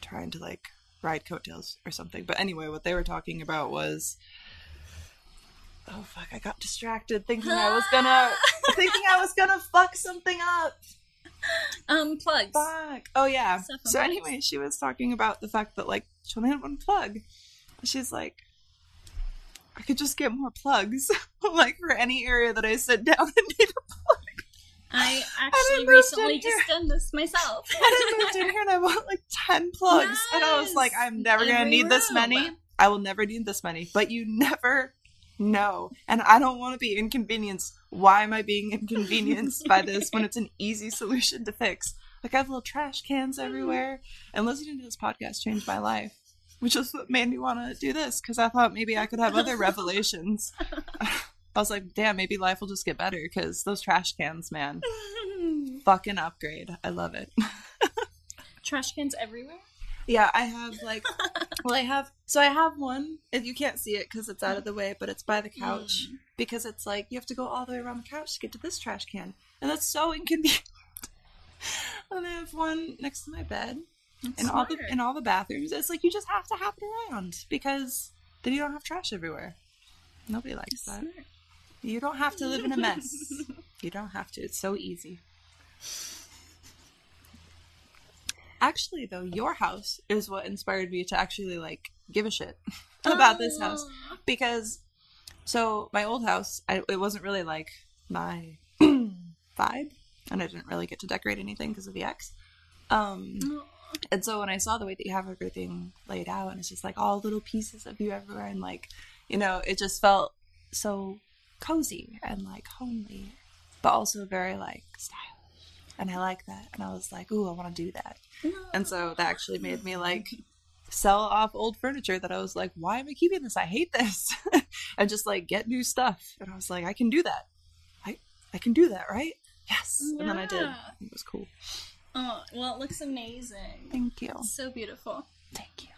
trying to like ride coattails or something. But anyway, what they were talking about was. Oh fuck! I got distracted thinking I was gonna <laughs> thinking I was gonna fuck something up. Um, plugs. Fuck. Oh yeah. So anyway, she was talking about the fact that like she only had one plug. She's like, I could just get more plugs, <laughs> like for any area that I sit down and need a plug. I <laughs> I actually moved recently just done this myself. I moved in here and I bought like ten plugs, and I was like, I'm never gonna Every need this room. many. I will never need this many. But you never know, and I don't want to be inconvenienced. Why am I being inconvenienced by this when it's an <laughs> easy solution to fix? Like I have little trash cans mm-hmm. everywhere, and listening to this podcast changed my life, which is what made me want to do this because I thought maybe I could have other <laughs> revelations. I was like, damn, maybe life will just get better because those trash cans, man, <laughs> fucking upgrade. I love it. <laughs> Trash cans everywhere. Yeah, I have like, well, I have so I have one. And you can't see it because it's out of the way, but it's by the couch mm. because it's like you have to go all the way around the couch to get to this trash can, and that's so inconvenient. and I have one next to my bed, in all the smart. in all the bathrooms. It's like you just have to have it around because then you don't have trash everywhere. Nobody likes that. Smart. You don't have to live in a mess. <laughs> you don't have to. It's so easy. Actually, though, your house is what inspired me to actually like give a shit <laughs> about this house because so my old house, I, it wasn't really like my <clears throat> vibe, and I didn't really get to decorate anything because of the ex. Um, Aw. And so when I saw the way that you have everything laid out, and it's just like all little pieces of you everywhere, and like, you know, it just felt so cozy and like homely, but also very like stylish. And I like that. And I was like, ooh, I want to do that. And so that actually made me like sell off old furniture that I was like, why am I keeping this? I hate this. <laughs> and just like get new stuff. And I was like, I can do that. I I can do that, right? Yes. And then I did. It was cool. Oh, well, it looks amazing. Thank you. So beautiful. Thank you.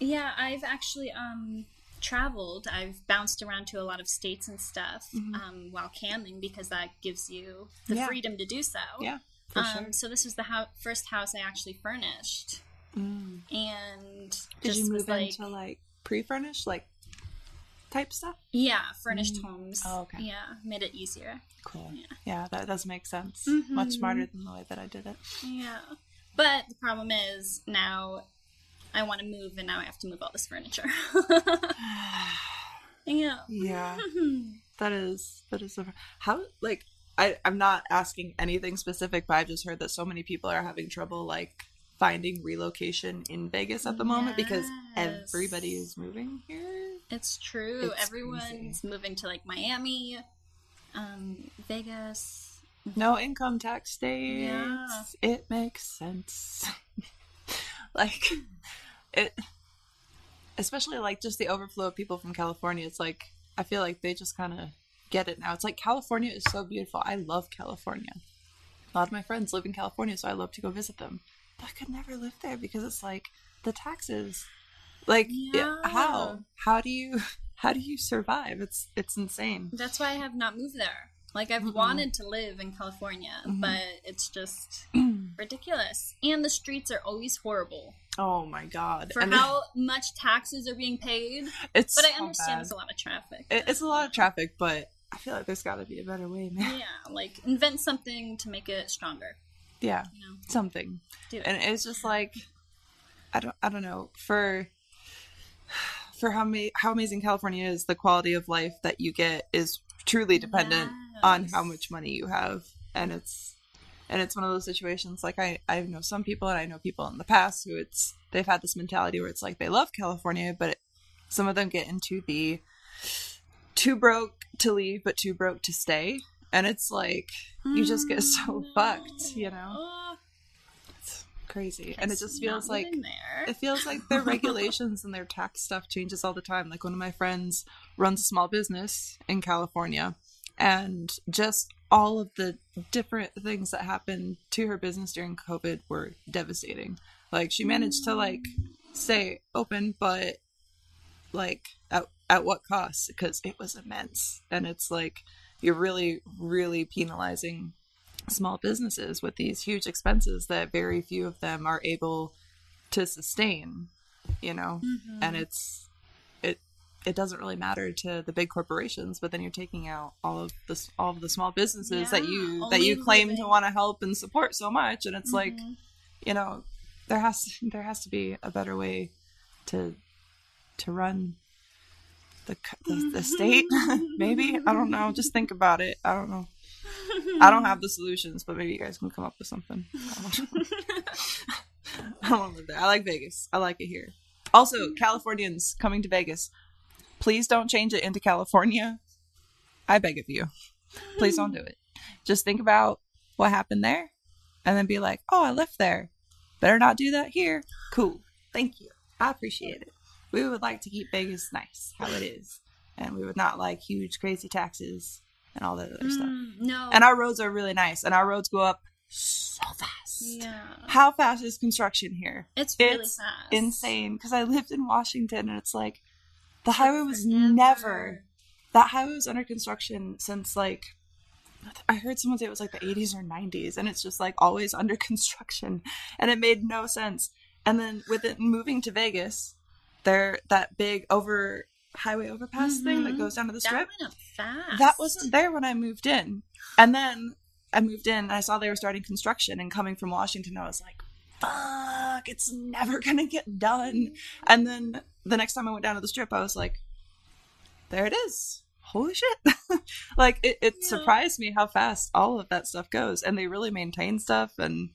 Yeah, I've actually um traveled. I've bounced around to a lot of states and stuff Mhm. um, while camming because that gives you the Yeah. freedom to do so. Yeah, for um, sure. So this was the hou- first house I actually furnished, Mm. and Did just you move like, into like pre-furnished like type stuff. Yeah, furnished Mm. homes. Oh, okay. Yeah, made it easier. Cool. Yeah. Yeah, that does make sense. Mhm. Much smarter than the way that I did it. Yeah. But the problem is now I want to move and now I have to move all this furniture. <sighs> yeah. Yeah. <laughs> That is that is a, how like I I'm not asking anything specific, but I've just heard that so many people are having trouble like finding relocation in Vegas at the moment because everybody is moving here. It's true. It's Everyone's crazy. moving to like Miami, um, Vegas. No income tax states. Yeah. It makes sense. <laughs> like it especially like just the overflow of people from California. It's like I feel like they just kind of get it now. It's like California is so beautiful. I love California. A lot of my friends live in California, so I love to go visit them. But I could never live there because it's like the taxes. Like Yeah. how? How do you <laughs> how do you survive? It's it's insane. That's why I have not moved there. Like I've Mm-mm. wanted to live in California, Mhm. but it's just <clears throat> ridiculous. And the streets are always horrible Oh my god. for And how much taxes are being paid. it's But I understand there's a lot of traffic. It, it's a lot of traffic, but I feel like there's got to be a better way, man. yeah, like invent something to make it stronger. Yeah, You know, something. it. And it's just like I don't I don't know for for how ma- how amazing California is. The quality of life that you get is truly dependent on how much money you have, and it's and it's one of those situations. Like I I know some people, and I know people in the past who it's they've had this mentality where it's like they love California, but some of them get into the too broke to leave, but too broke to stay. And it's like you just get so Mm, <laughs> fucked, you know. It's crazy, and it just feels like it feels like their regulations and their tax stuff changes all the time. Like one of my friends runs a small business in California, and just all of the different things that happened to her business during COVID were devastating. Like she managed to like stay open, but like at at what cost? Because it was immense, and it's like you're really really penalizing small businesses with these huge expenses that very few of them are able to sustain you know Mhm. and it's it it doesn't really matter to the big corporations but then you're taking out all of the all of the small businesses that you that you claim to want to help and support so much and it's like Mhm. you know there has there has to be a better way to to run the the, the state <laughs> maybe i don't know just think about it i don't know i don't have the solutions but maybe you guys can come up with something <laughs> I don't want to live there. I like Vegas. I like it here. Also, Californians coming to Vegas, please don't change it into California. I beg of you. Please don't do it. Just think about what happened there and then be like, oh, I left there. Better not do that here. Cool. Thank you. I appreciate it. We would like to keep Vegas nice, how it is. And we would not like huge, crazy taxes and all that other stuff. Mm, no. And our roads are really nice, and our roads go up so fast. yeah. How fast is construction here? It's really It's fast. Insane. Because I lived in Washington, and it's like the highway was Forever. never. That highway was under construction since like I heard someone say it was like the 80s or 90s, and it's just like always <laughs> under construction, and it made no sense. And then with it moving to Vegas, there that big over highway overpass thing that Mhm. goes down to the That strip went up fast. that wasn't there when I moved in. And then I moved in and I saw they were starting construction and coming from Washington, I was like, fuck, it's never <laughs> gonna get done. And then the next time I went down to the strip, I was like, there it is. Holy shit. <laughs> like it, it Yeah. surprised me how fast all of that stuff goes. And they really maintain stuff and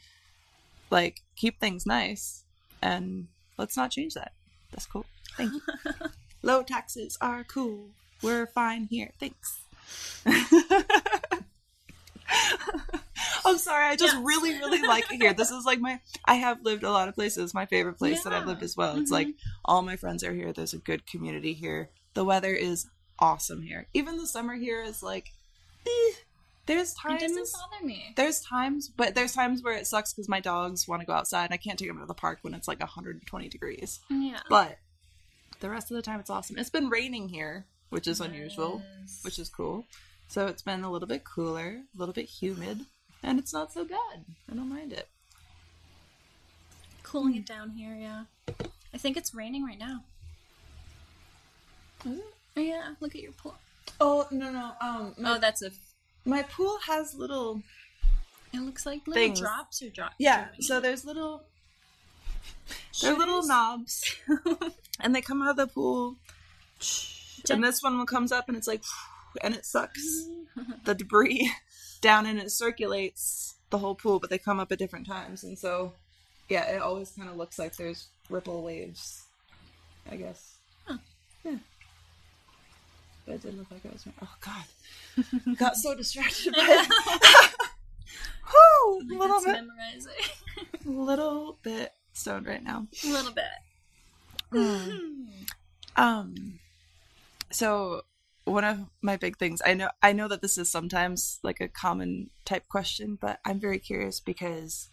like keep things nice. And let's not change that. That's cool. Thank you. <laughs> Low taxes are cool. We're fine here. Thanks. <laughs> I'm sorry. I just Yeah. really, really like it here. This is like my. I have lived a lot of places. My favorite place that I've lived as well. It's Mhm. like all my friends are here. There's a good community here. The weather is awesome here. Even the summer here is like. eh. There's times It didn't bother me. There's times, but there's times where it sucks because my dogs want to go outside. and I can't take them to the park when it's like 120 degrees. Yeah. But the rest of the time, it's awesome. It's been raining here, which is unusual, which is cool. So it's been a little bit cooler, a little bit humid, and it's not so bad. I don't mind it. cooling it down here. Yeah. I think it's raining right now. Oh, yeah, look at your pool. Oh no no um Oh, that's a. my pool has little It looks like little Things. drops or drops. yeah so there's little they're little knobs. <laughs> And they come out of the pool. And this one comes up and it's like <sighs> and it sucks. <laughs> The debris down and it circulates the whole pool but they come up at different times. And so yeah it always kind of looks like there's ripple waves i guess. Huh. yeah but it didn't look like i was me. oh god <laughs> got so distracted by it <laughs> Whew, a little bit memorize it. little bit stoned right now a little bit. Um, so one of my big things, I know, I know that this is sometimes like a common type question, but I'm very curious because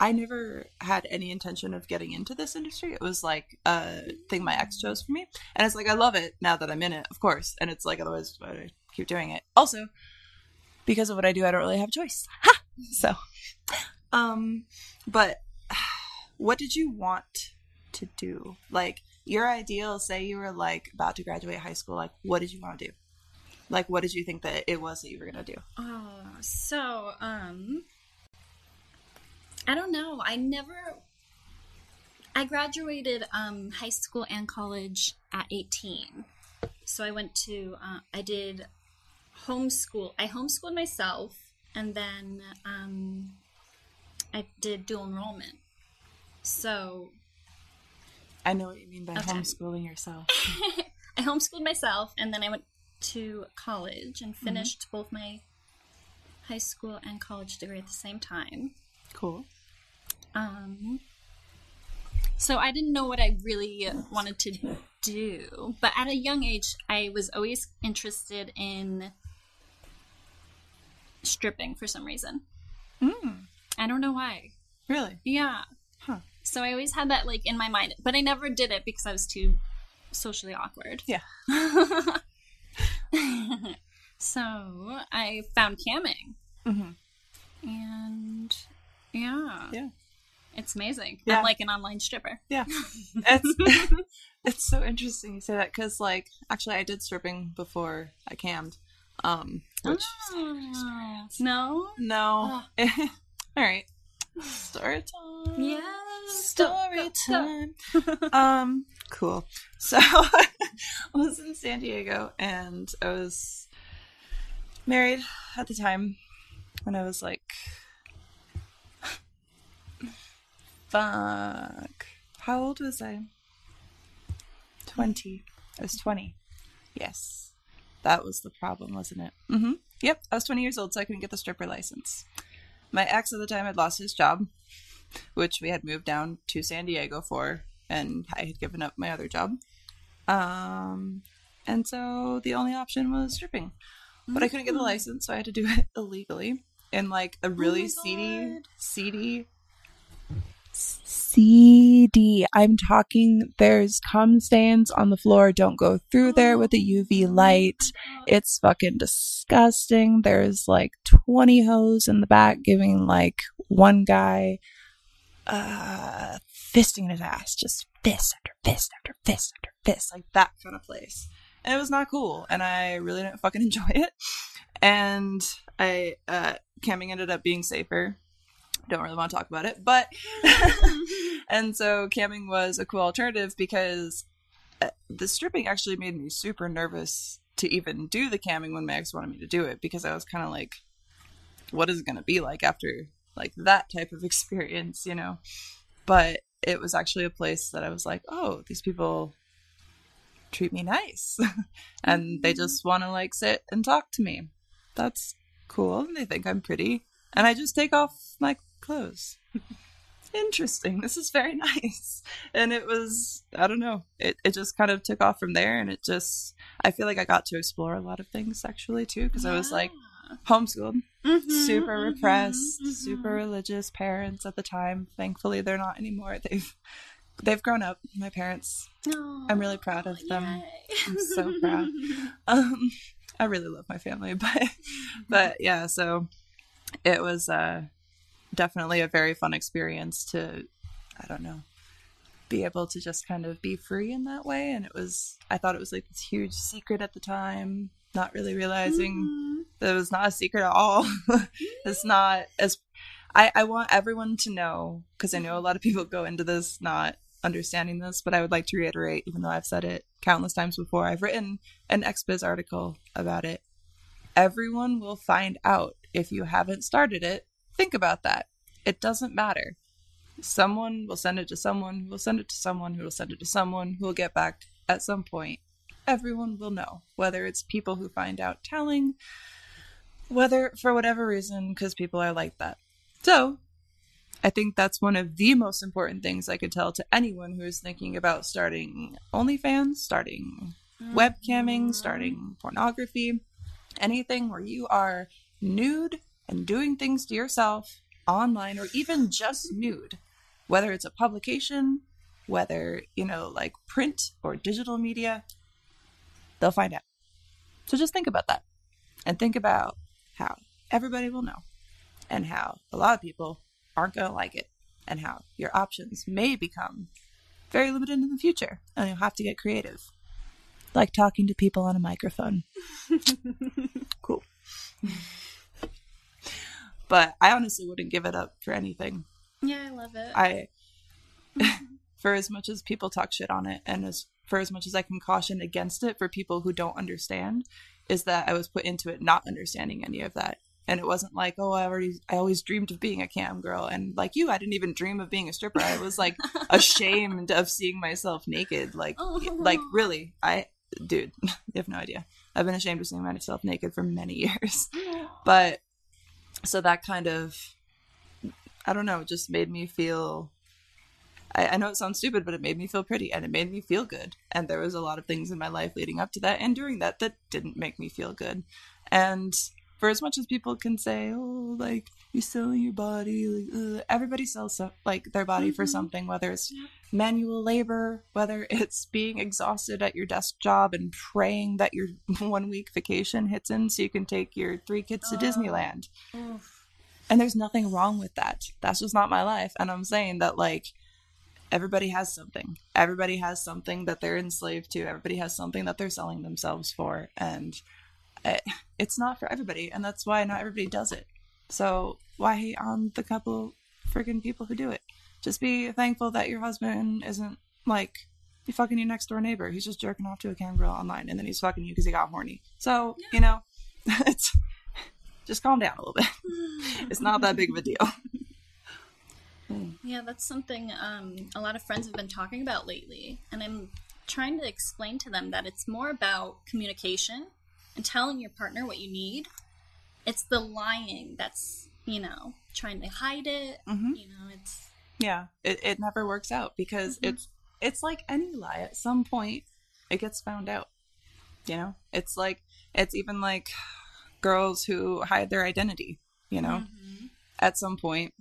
I never had any intention of getting into this industry. It was like a thing my ex chose for me, and it's like I love it now that I'm in it, of course. And it's like otherwise I keep doing it? Also, because of what I do, I don't really have a choice. <laughs> Ha! So, um, but <sighs> what did you want to do? Like your ideal, say you were like about to graduate high school, like what did you want to do? Like what did you think that it was that you were gonna do? Oh, so um, I don't know. I never. I graduated um, high school and college at 18. So I went to, uh, I did homeschool. I homeschooled myself and then um, I did dual enrollment. So I know what you mean by Okay. homeschooling yourself. <laughs> I homeschooled myself and then I went to college and finished both my high school and college degree at the same time. Cool. Um, so I didn't know what I really wanted to do, but at a young age, I was always interested in stripping for some reason. Mm, I don't know why. really? Yeah. Huh. So I always had that like in my mind, but I never did it because I was too socially awkward. Yeah. <laughs> so I found camming, Mm-hmm. and yeah, Yeah. It's amazing. Yeah. I'm like an online stripper. Yeah. <laughs> It's <laughs> it's so interesting you say that because like actually I did stripping before I cammed. Um, which Oh, no. no. <laughs> All right. Story time. Yeah. Story time. um, cool. So I was in San Diego and I was married at the time when I was like fuck. How old was I? 20. I was 20. Yes. That was the problem, wasn't it? Mm-hmm. Yep. I was 20 years old, so I couldn't get the stripper license. My ex at the time had lost his job, which we had moved down to San Diego for, and I had given up my other job. Um, and so the only option was stripping. But I couldn't get the license, so I had to do it illegally in like a really my seedy, seedy, seedy. I'm talking. There's cum stains on the floor. Don't go through there with a UV light. It's fucking disgusting. There's like 20 hoes in the back giving like one guy uh fisting his ass, just fist after fist after fist after fist, like that kind of place. And it was not cool, and I really didn't fucking <laughs> enjoy it. And I uh camming ended up being safer. Don't really want to talk about it, but <laughs> and so camming was a cool alternative because uh, the stripping actually made me super nervous to even do the camming when my ex wanted me to do it because I was kind of like, what is it going to be like after like that type of <laughs> experience, you know? But it was actually a place that I was like, oh, these people treat me nice <laughs> and they just want to like sit and talk to me. That's cool. And they think I'm pretty. And I just take off my clothes. <laughs> Interesting. This is very <laughs> nice. And it was, I don't know, it, it just kind of took off from there. And it just, I feel like I got to explore a lot of things sexually too, because I was like homeschooled, Mhm, super mhm, repressed, mhm. super religious parents at the time. Thankfully, they're not anymore. They've, they've grown up. My parents, I'm really proud of them. Yay. I'm so <laughs> proud. um i really love my family but but yeah so it was uh definitely a very fun experience to i don't know be able to just kind of be free in that way. And it was, I thought it was like this huge secret at the time, not really realizing Mm-hmm. that it was not a secret at all. <laughs> it's not as, I, I want everyone to know, because I know a lot of people go into this not understanding this, but I would like to reiterate, even though I've said it countless times before, I've written an XBiz article about it. Everyone will find out if you haven't started it. Think about that. It doesn't matter. Someone will send it to someone who will send it to someone who will send it to someone who will get back at some point. Everyone will know, whether it's people who find out telling, whether for whatever reason, because people are like that. So, I think that's one of the most important things I could tell to anyone who is thinking about starting OnlyFans, starting mm-hmm. webcamming, starting pornography, anything where you are nude and doing things to yourself online or even just nude, whether it's a publication, whether, you know, like print or digital media, they'll find out. So just think about that and think about how everybody will know and how a lot of people aren't going to like it and how your options may become very limited in the future and you'll have to get creative. Like talking to people on a microphone. <laughs> cool. But I honestly wouldn't give it up for anything. Yeah, I love it. I, mm-hmm. <laughs> for as much as people talk shit on it, and as for as much as I can caution against it for people who don't understand, is that I was put into it not understanding any of that. And it wasn't like, oh, I already, I always dreamed of being a cam girl, and like you, I didn't even dream of being a stripper. I was like <laughs> ashamed of seeing myself naked, like, Oh. like really, I, dude, <laughs> you have no idea. I've been ashamed of seeing myself naked for many years, but so that kind of I don't know, just made me feel. I, I know it sounds stupid, but it made me feel pretty and it made me feel good. And there was a lot of things in my life leading up to that and during that that didn't make me feel good. And for as much as people can say, "Oh, like you're selling your body," like everybody sells so, like their body for Mhm. something, whether it's Yep. manual labor, whether <laughs> it's being exhausted at your desk job and praying that your <laughs> one week vacation hits in so you can take your three kids to. Disneyland. Oof. And there's nothing wrong with that. That's just not my life. And I'm saying that, like, everybody has something. Everybody has something that they're enslaved to. Everybody has something that they're selling themselves for. And it's not for everybody. And that's why not everybody does it. So why hate on the couple freaking people who do it? Just be thankful that your husband isn't like you fucking your next door neighbor. He's just jerking off to a cam girl online and then he's fucking you because he got horny. So, you know, <laughs> it's just calm down a little bit. <laughs> It's not that big of a deal. Yeah, that's something um, a lot of friends have been talking about lately. And I'm trying to explain to them that it's more about communication and telling your partner what you need. It's the lying that's, you know, trying to hide it. Mhm. You know, it's. Yeah, it, it never works out because Mhm. it's it's like any lie. At some point, it gets found out. You know, it's like it's even like girls who hide their identity. You know, Mhm. at some point,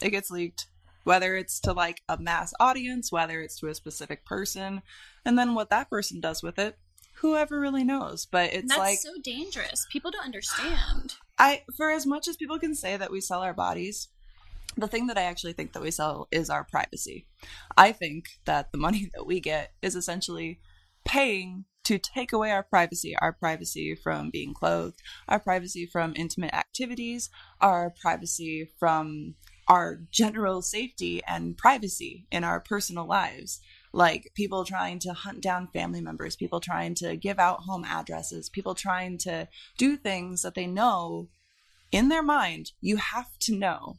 it gets leaked, whether it's to like a mass audience, whether it's to a specific person, and then what that person does with it, whoever really knows. But it's That's like so dangerous. People don't understand. <gasps> I for as much as people can say that we sell our bodies, the thing that I actually think that we sell is our privacy. I think that the money <laughs> that we get is essentially paying to take away our privacy, our privacy from being clothed, our privacy from intimate activities, our privacy from our general safety and privacy in our personal lives. Like people trying to hunt down family members, people trying to give out home addresses, people trying to do things that they know in their mind you have to know.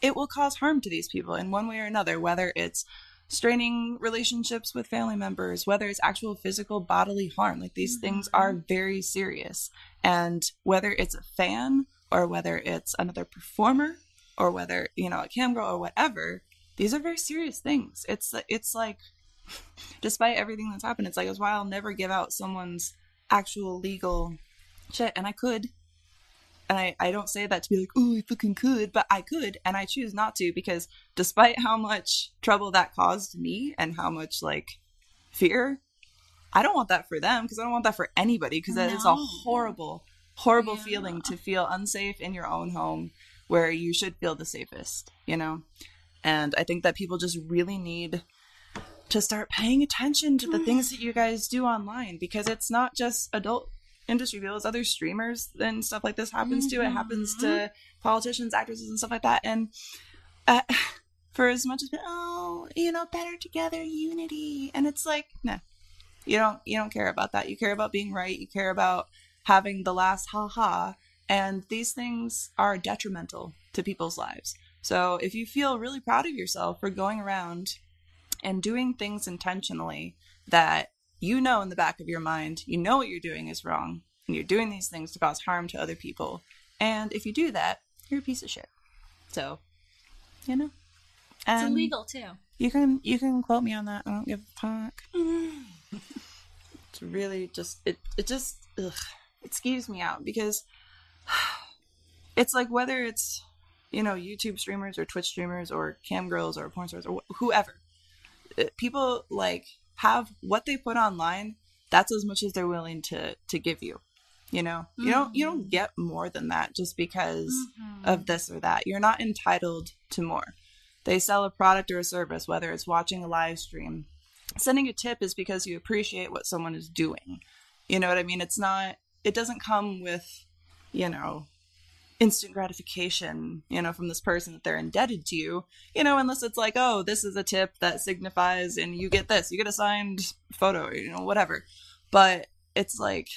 It will cause harm to these people in one way or another whether it's straining relationships with family members whether it's actual physical bodily harm like these mm-hmm, things are mm-hmm. very serious. And whether it's a fan or whether it's another performer or whether you know a cam girl or whatever these are very serious things. It's it's like despite everything that's happened it's like it's why i'll never give out someone's actual legal shit and i could and I, I don't say that to be like, oh, I fucking could, but I could, and I choose not to because despite how much trouble that caused me and how much like fear, I don't want that for them because I don't want that for anybody because that is a horrible, horrible Yeah. feeling to feel unsafe in your own home where you should feel the safest, you know? And I think that people just really need to start paying attention to the things that you guys do online because it's not just adult industry people, it's other streamers and stuff like this happens to. It happens to politicians, actresses, and stuff like that. And uh, <sighs> for as much as oh, you know, better together, unity, and it's like, no, you don't you don't care about that. You care about being right. You care about having the last ha ha. And these things are detrimental to people's lives. So if you feel really proud of yourself for going around and doing things intentionally that you know in the back of your mind, you know what you're doing is wrong, and you're doing these things to cause harm to other people. And if you do that, you're a piece of shit. So, you know, It's illegal too. You can you can quote me on that. I don't give a fuck. <laughs> it's really just it it just ugh, it skews me out because <sighs> it's like whether it's you know YouTube streamers or Twitch streamers or cam girls or porn stars or wh- whoever, Uh, people like have what they put online. That's as much as they're willing to to give you. You know, you don't you don't mm-hmm. get more than that just because mm-hmm. of this or that. You're not entitled to more. They sell a product or a service, whether it's watching a live stream. Sending a tip is because you appreciate what someone is doing. You know what I mean? It's not, it doesn't come with, you know, instant gratification, you know, from this person that they're indebted to you, you know, unless it's like, oh, this is a tip that signifies and you get this, you get a signed photo, you know, whatever. But it's like,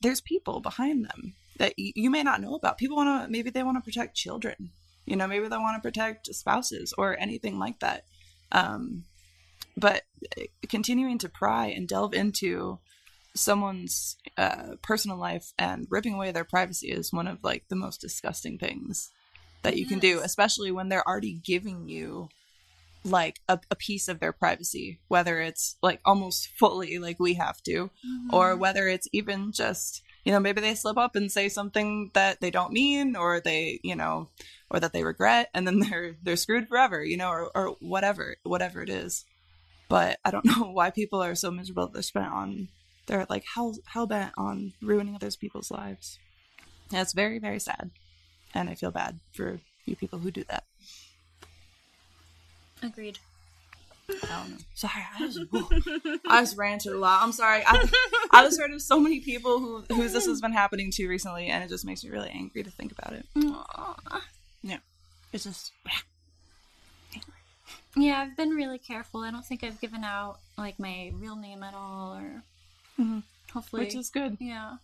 there's people behind them that you may not know about. People want to, maybe they want to protect children, you know, maybe they want to protect spouses or anything like that. Um, but uh, continuing to pry and delve into someone's uh, personal life and ripping away their privacy is one of like the most disgusting things that you can do, especially when they're already giving you like a, a piece of their privacy, whether it's like almost fully like we have to, or whether it's even just you know maybe they slip up and say something that they don't mean or they you know or that they regret and then <laughs> they're they're screwed forever you know or, or whatever whatever it is. But i don't <laughs> know why people are so miserable that they're spent on they're like hell hell bent on ruining other people's lives and it's very very sad and i feel bad for you people who do that Agreed. I don't know. Sorry, I just, <laughs> I just ranted a lot. I'm sorry. I, I just heard of so many people who whose this has been happening to recently, and it just makes me really angry to think about it. Aw. Yeah, it's just Yeah, I've been really careful. I don't think I've given out like my real name at all, or Mhm. hopefully, which is good. yeah.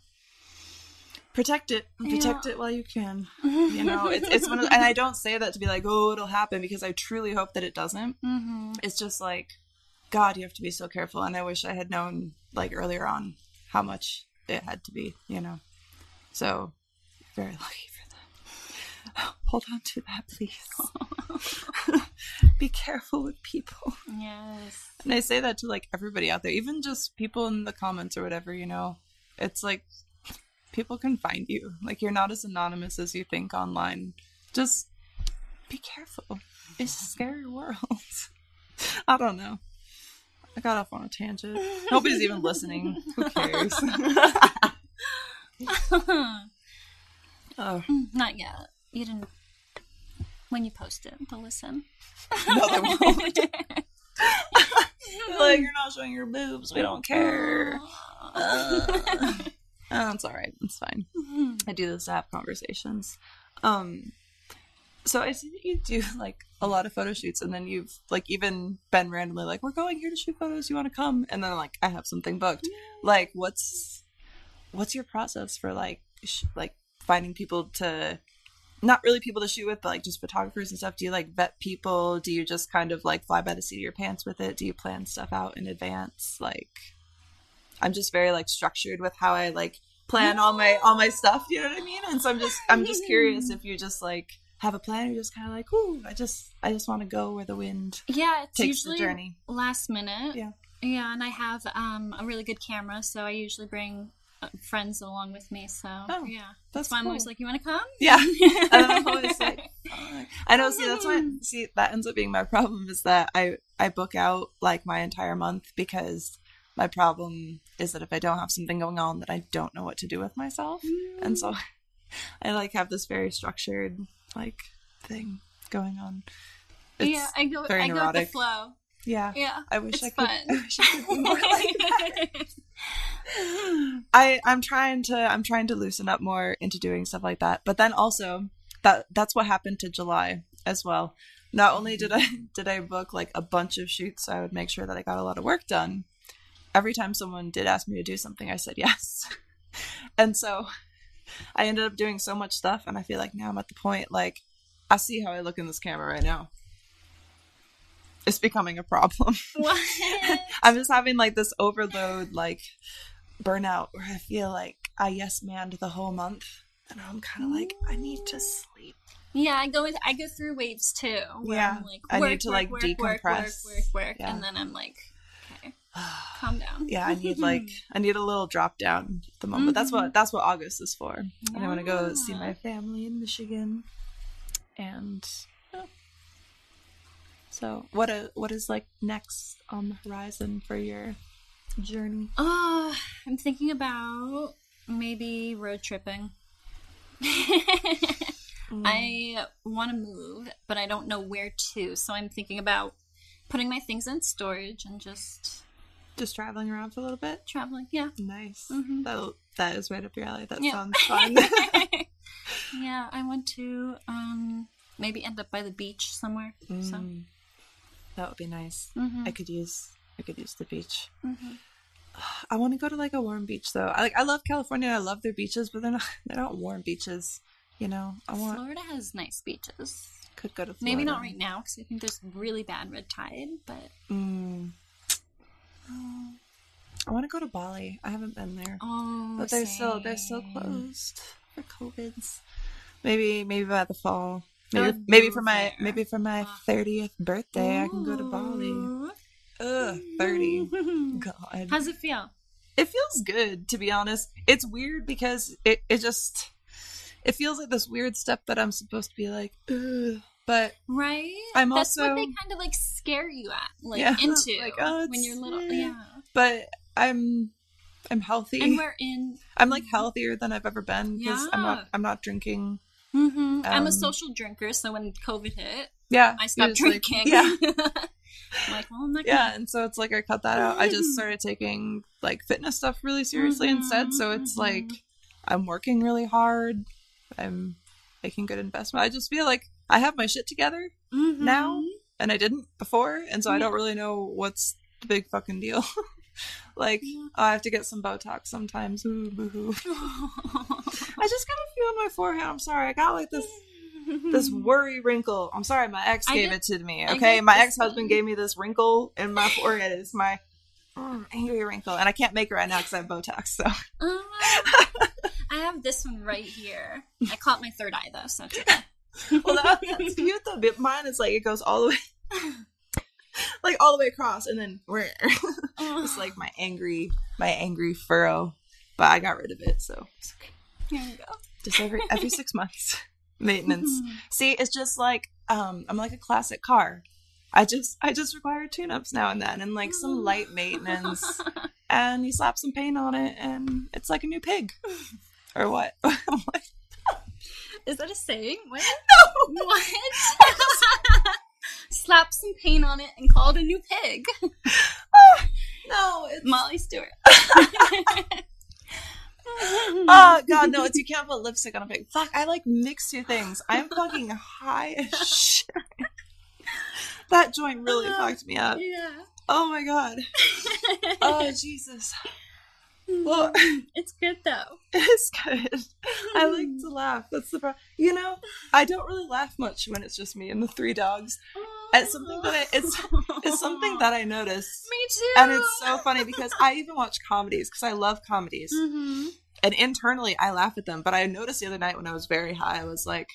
Protect it, protect Yeah. it while you can. You know, <laughs> it's it's one of, and I don't say that to be like, oh, it'll happen because I truly hope that it doesn't. Mm-hmm. It's just like, God, you have to be so careful, and I wish I had known like earlier on how much it had to be. You know, so very lucky. <gasps> Hold on to that, please. <laughs> be careful with people. Yes. And I say that to like everybody out there, even just people in the comments or whatever, you know. It's like people can find you. Like you're not as anonymous as you think online. Just be careful. It's a scary world. <laughs> I don't know. I got off on a tangent. Nobody's even listening. Who cares? <laughs> oh, Not yet. You didn't. When you post it, they'll listen. no, they won't. <laughs> like you're not showing your boobs. We don't care. <laughs> Uh, <laughs> oh, it's all right. It's fine. I do this to have conversations. Um, so I see that you do like a lot of photo shoots, and then you've like even been randomly like, "We're going here to shoot photos. You want to come?" And then like, I have something booked. Like, what's what's your process for like sh- like finding people to not really people to shoot with, but like just photographers and stuff? Do you like vet people? Do you just kind of like fly by the seat of your pants with it? Do you plan stuff out in advance? Like, I'm just very like structured with how I like plan all my all my stuff. You know what I mean? And so I'm just I'm just curious if you just like have a plan, or just kind of like, ooh, I just I just want to go where the wind Yeah, it's takes the journey. last minute. Yeah. Yeah, and I have um, a really good camera, so I usually bring Uh, friends along with me. So Oh, yeah, that's why I'm always like, "You want to come?" Yeah. <laughs> and I'm always like, "Oh." I know. See, that's why. See, that ends up being my problem is that I I book out like my entire month because my problem is that if I don't have something going on, that I don't know what to do with myself, and so mm. <laughs> I like have this very structured like thing going on. It's yeah, I go. very I go with the flow. Yeah. Yeah. I wish I could. <laughs> fun. I wish I could be more like that. I I'm trying to I'm trying to loosen up more into doing stuff like that. But then also that that's what happened to July as well. Not only did I <laughs> did I book like a bunch of shoots, I would make sure that I got a lot of work done. Every time someone did ask me to do something, I said yes. <laughs> and so I ended up doing so much stuff and I feel like now I'm at the point like I see how I look in this camera right now. It's becoming a problem. <laughs> what? I'm just having like this overload, like burnout, where I feel like I yes manned the whole month, and I'm kind of like I need to sleep. Yeah, I go with, I go through waves too. Where Yeah, I'm like, I work, need to, work, like, work, decompress. Work, work, work, work, Yeah. and then I'm like, okay, calm down. <sighs> yeah, I need like <laughs> I need a little drop down at the moment. That's what mm-hmm. that's what August is for. And I want to go see my family in Michigan, and yeah. So what a what is like next on the horizon for your journey? Oh, I'm thinking about maybe road tripping. Mm. <laughs> I want to move, but I don't know where to. So I'm thinking about putting my things in storage and just Just traveling around for a little bit. traveling. Yeah. Nice. Mhm. That that is right up your alley. That Yeah. sounds fun. <laughs> <laughs> yeah, I want to um maybe end up by the beach somewhere. So. That would be nice. Mhm. I could use I could use the beach. Mhm. <sighs> I want to go to like a warm beach though. I like I love California. I love their beaches, but they're not <laughs> they're not warm beaches. You know, I want Florida has nice beaches. could go to Florida. Maybe not right now because I think there's really bad red tide. But Mm. I want to go to Bali. I haven't been there, oh, but they're still they're still closed for COVID's. Maybe maybe by the fall. Maybe maybe for my maybe for my thirtieth birthday, I can go to Bali. Ugh, thirty. <laughs> God. How's it feel? it feels good to be honest it's weird because it, it just it feels like this weird step that i'm supposed to be like Ugh. but Right? I'm That's what they kind of like scare you at, like Yeah, <laughs> into like, oh, when you're little. Yeah. but i'm i'm healthy And we're in. i'm like mm-hmm. healthier than i've ever been because i'm not i'm not drinking hmm I'm Um, a social drinker, so when COVID hit, yeah I stopped was like- drinking. yeah <laughs> I'm like, well, I'm not yeah and so it's like i cut that out i just started taking like fitness stuff really seriously Mhm, instead so it's mhm. like i'm working really hard i'm making good investment i just feel like i have my shit together Mhm. now and I didn't before, and so I don't really know what's the big fucking deal. <laughs> <laughs> like, Yeah. I have to get some Botox sometimes. Ooh, boo-hoo. <laughs> I just got a few on my forehead. I'm sorry. I got like this <laughs> this worry wrinkle. I'm sorry, my ex I gave it to me. Okay, my ex husband gave me this wrinkle in my forehead. It's my mm, angry wrinkle, and I can't make it right now because I have Botox. So Uh, I have this one right here. I caught my third eye though, so it's okay. well, that, that's cute though. But mine is like it goes all the way, <laughs> like all the way across, and then where. It's <laughs> like my angry, my angry furrow, but I got rid of it. So it's okay. Here you go. Just every every six <laughs> months, maintenance. See, it's just like um, I'm like a classic car. I just I just require tune-ups now and then, and like some light maintenance, and you slap some paint on it, and it's like a new pig, or what? What? Is that a saying? What? no, What? Slap some paint on it and call it a new pig. <laughs> oh, no, it's Molly Stewart. <laughs> <laughs> Oh god, no! It's you can't put lipstick on a pig. Fuck! I like mix two things. I'm fucking high as shit. that joint really uh-huh. fucked me up. yeah. Oh my god. Oh Jesus. Well, <laughs> it's good though. <laughs> it's good. I like to <laughs> laugh. That's the problem. You know, I don't really laugh much when it's just me and the three dogs. It's something that I, it's it's something that I notice, Me too. and it's so funny because I even watch comedies because I love comedies. hmm and internally I laugh at them. But I noticed the other night when I was very high, I was like,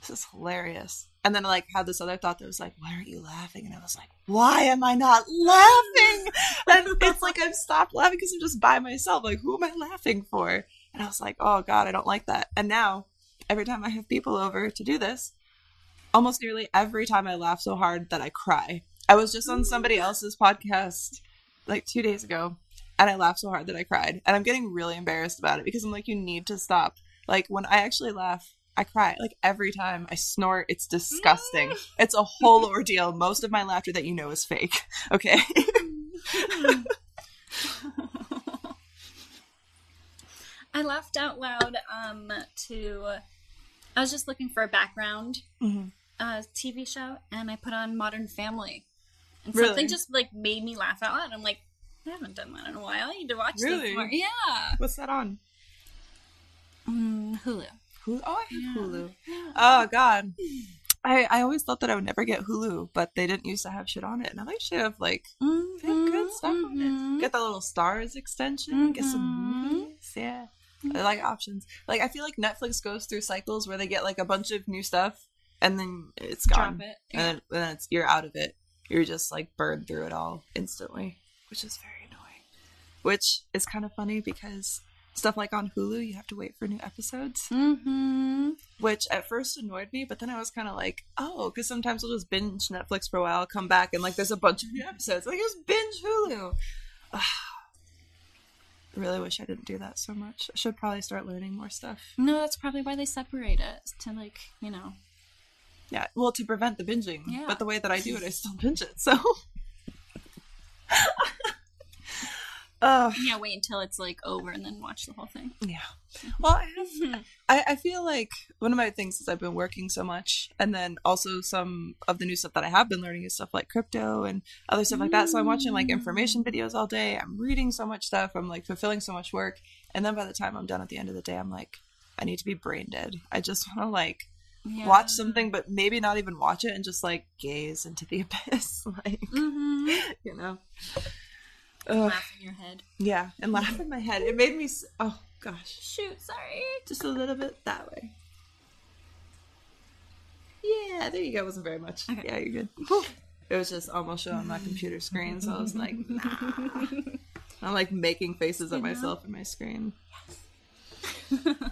"This is hilarious." And then I like had this other thought that was like, "Why aren't you laughing?" And I was like, "Why am I not laughing?" <laughs> and it's like I've stopped laughing because I'm just by myself. Like, who am I laughing for? And I was like, "Oh God, I don't like that." And now, every time I have people over to do this, almost nearly every time I laugh so hard that I cry. I was just on somebody else's podcast like two days ago and I laughed so hard that I cried. And I'm getting really embarrassed about it because I'm like, you need to stop. Like when I actually laugh, I cry like every time I snort. It's disgusting. <laughs> it's a whole ordeal. Most of my laughter that you know is fake. <laughs> Okay. <laughs> I laughed out loud um, to. I was just looking for a background Mhm. uh, TV show, and I put on Modern Family, and Really? something just like made me laugh out loud. I'm like, I haven't done that in a while. I need to watch Really? this more. Yeah, What's that on? mm, Hulu. Hulu. Oh, I have Yeah. Hulu. Oh God. I, I always thought that I would never get Hulu, but they didn't used to have shit on it. Now they should have like have good stuff on mhm. it. Get the little Starz extension. Get some Mhm. movies. Yeah, I like options. Like I feel like Netflix goes through cycles where they get like a bunch of new stuff and then it's gone, it. and then, and then it's you're out of it. You're just like burned through it all instantly, which is very annoying. Which is kind of funny because stuff like on Hulu, you have to wait for new episodes Mm-hmm. which at first annoyed me, but then I was kind of like, oh, because sometimes I'll just binge Netflix for a while, come back, and like there's a bunch of new episodes. Like just binge Hulu. I <sighs> really wish I didn't do that so much. I should probably start learning more stuff. No, that's probably why they separate it to like you know. Yeah, well, to prevent the binging. Yeah. But the way that I do it, I still binge it. So. <laughs> uh, Yeah, wait until it's like over and then watch the whole thing. yeah. Well, I have I, I feel like one of my things is I've been working so much, and then also some of the new stuff that I have been learning is stuff like crypto and other stuff like that. So I'm watching like information videos all day. I'm reading so much stuff. I'm like fulfilling so much work, and then by the time I'm done at the end of the day, I'm like, I need to be brain dead. I just want to like Yeah. watch something, but maybe not even watch it and just like gaze into the <laughs> abyss, like Mm-hmm. you know. Ugh, Laugh in your head. yeah, and laugh in my head. It made me. s- Oh gosh Shoot, sorry. just a little bit that way. Yeah, there you go. It wasn't very much. Okay. Yeah, you're good. It was just almost showing my computer screen, so I was like, <laughs> nah. I'm like making faces at You know? myself in my screen.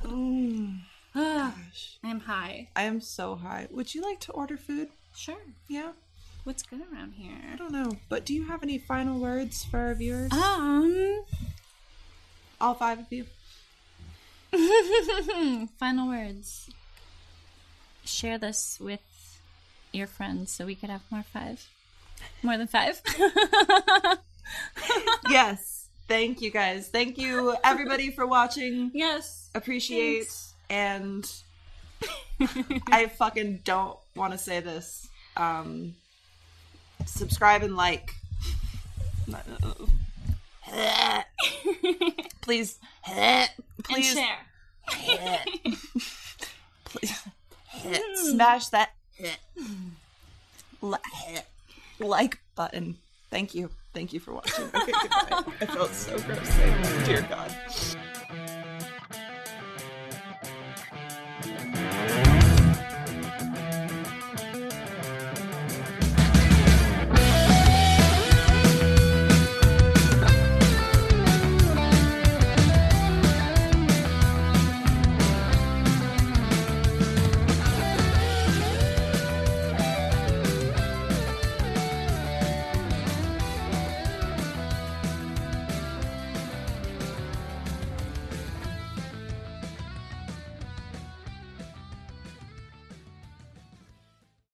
Ah, <sighs> gosh. I'm high. I am so high. Would you like to order food? Sure. Yeah, What's good around here? I don't know. But do you have any final words for our viewers? Um. All five of you. <laughs> Final words. Share this with your friends so we could have more five. More than five. <laughs> yes. Thank you guys. Thank you everybody for watching. yes. appreciate Thanks. and <laughs> I fucking don't want to say this. Um, subscribe and like. Please, please, share. please, <laughs> smash that li- like button. Thank you. Thank you for watching. Okay, goodbye. I felt so gross. Dear God.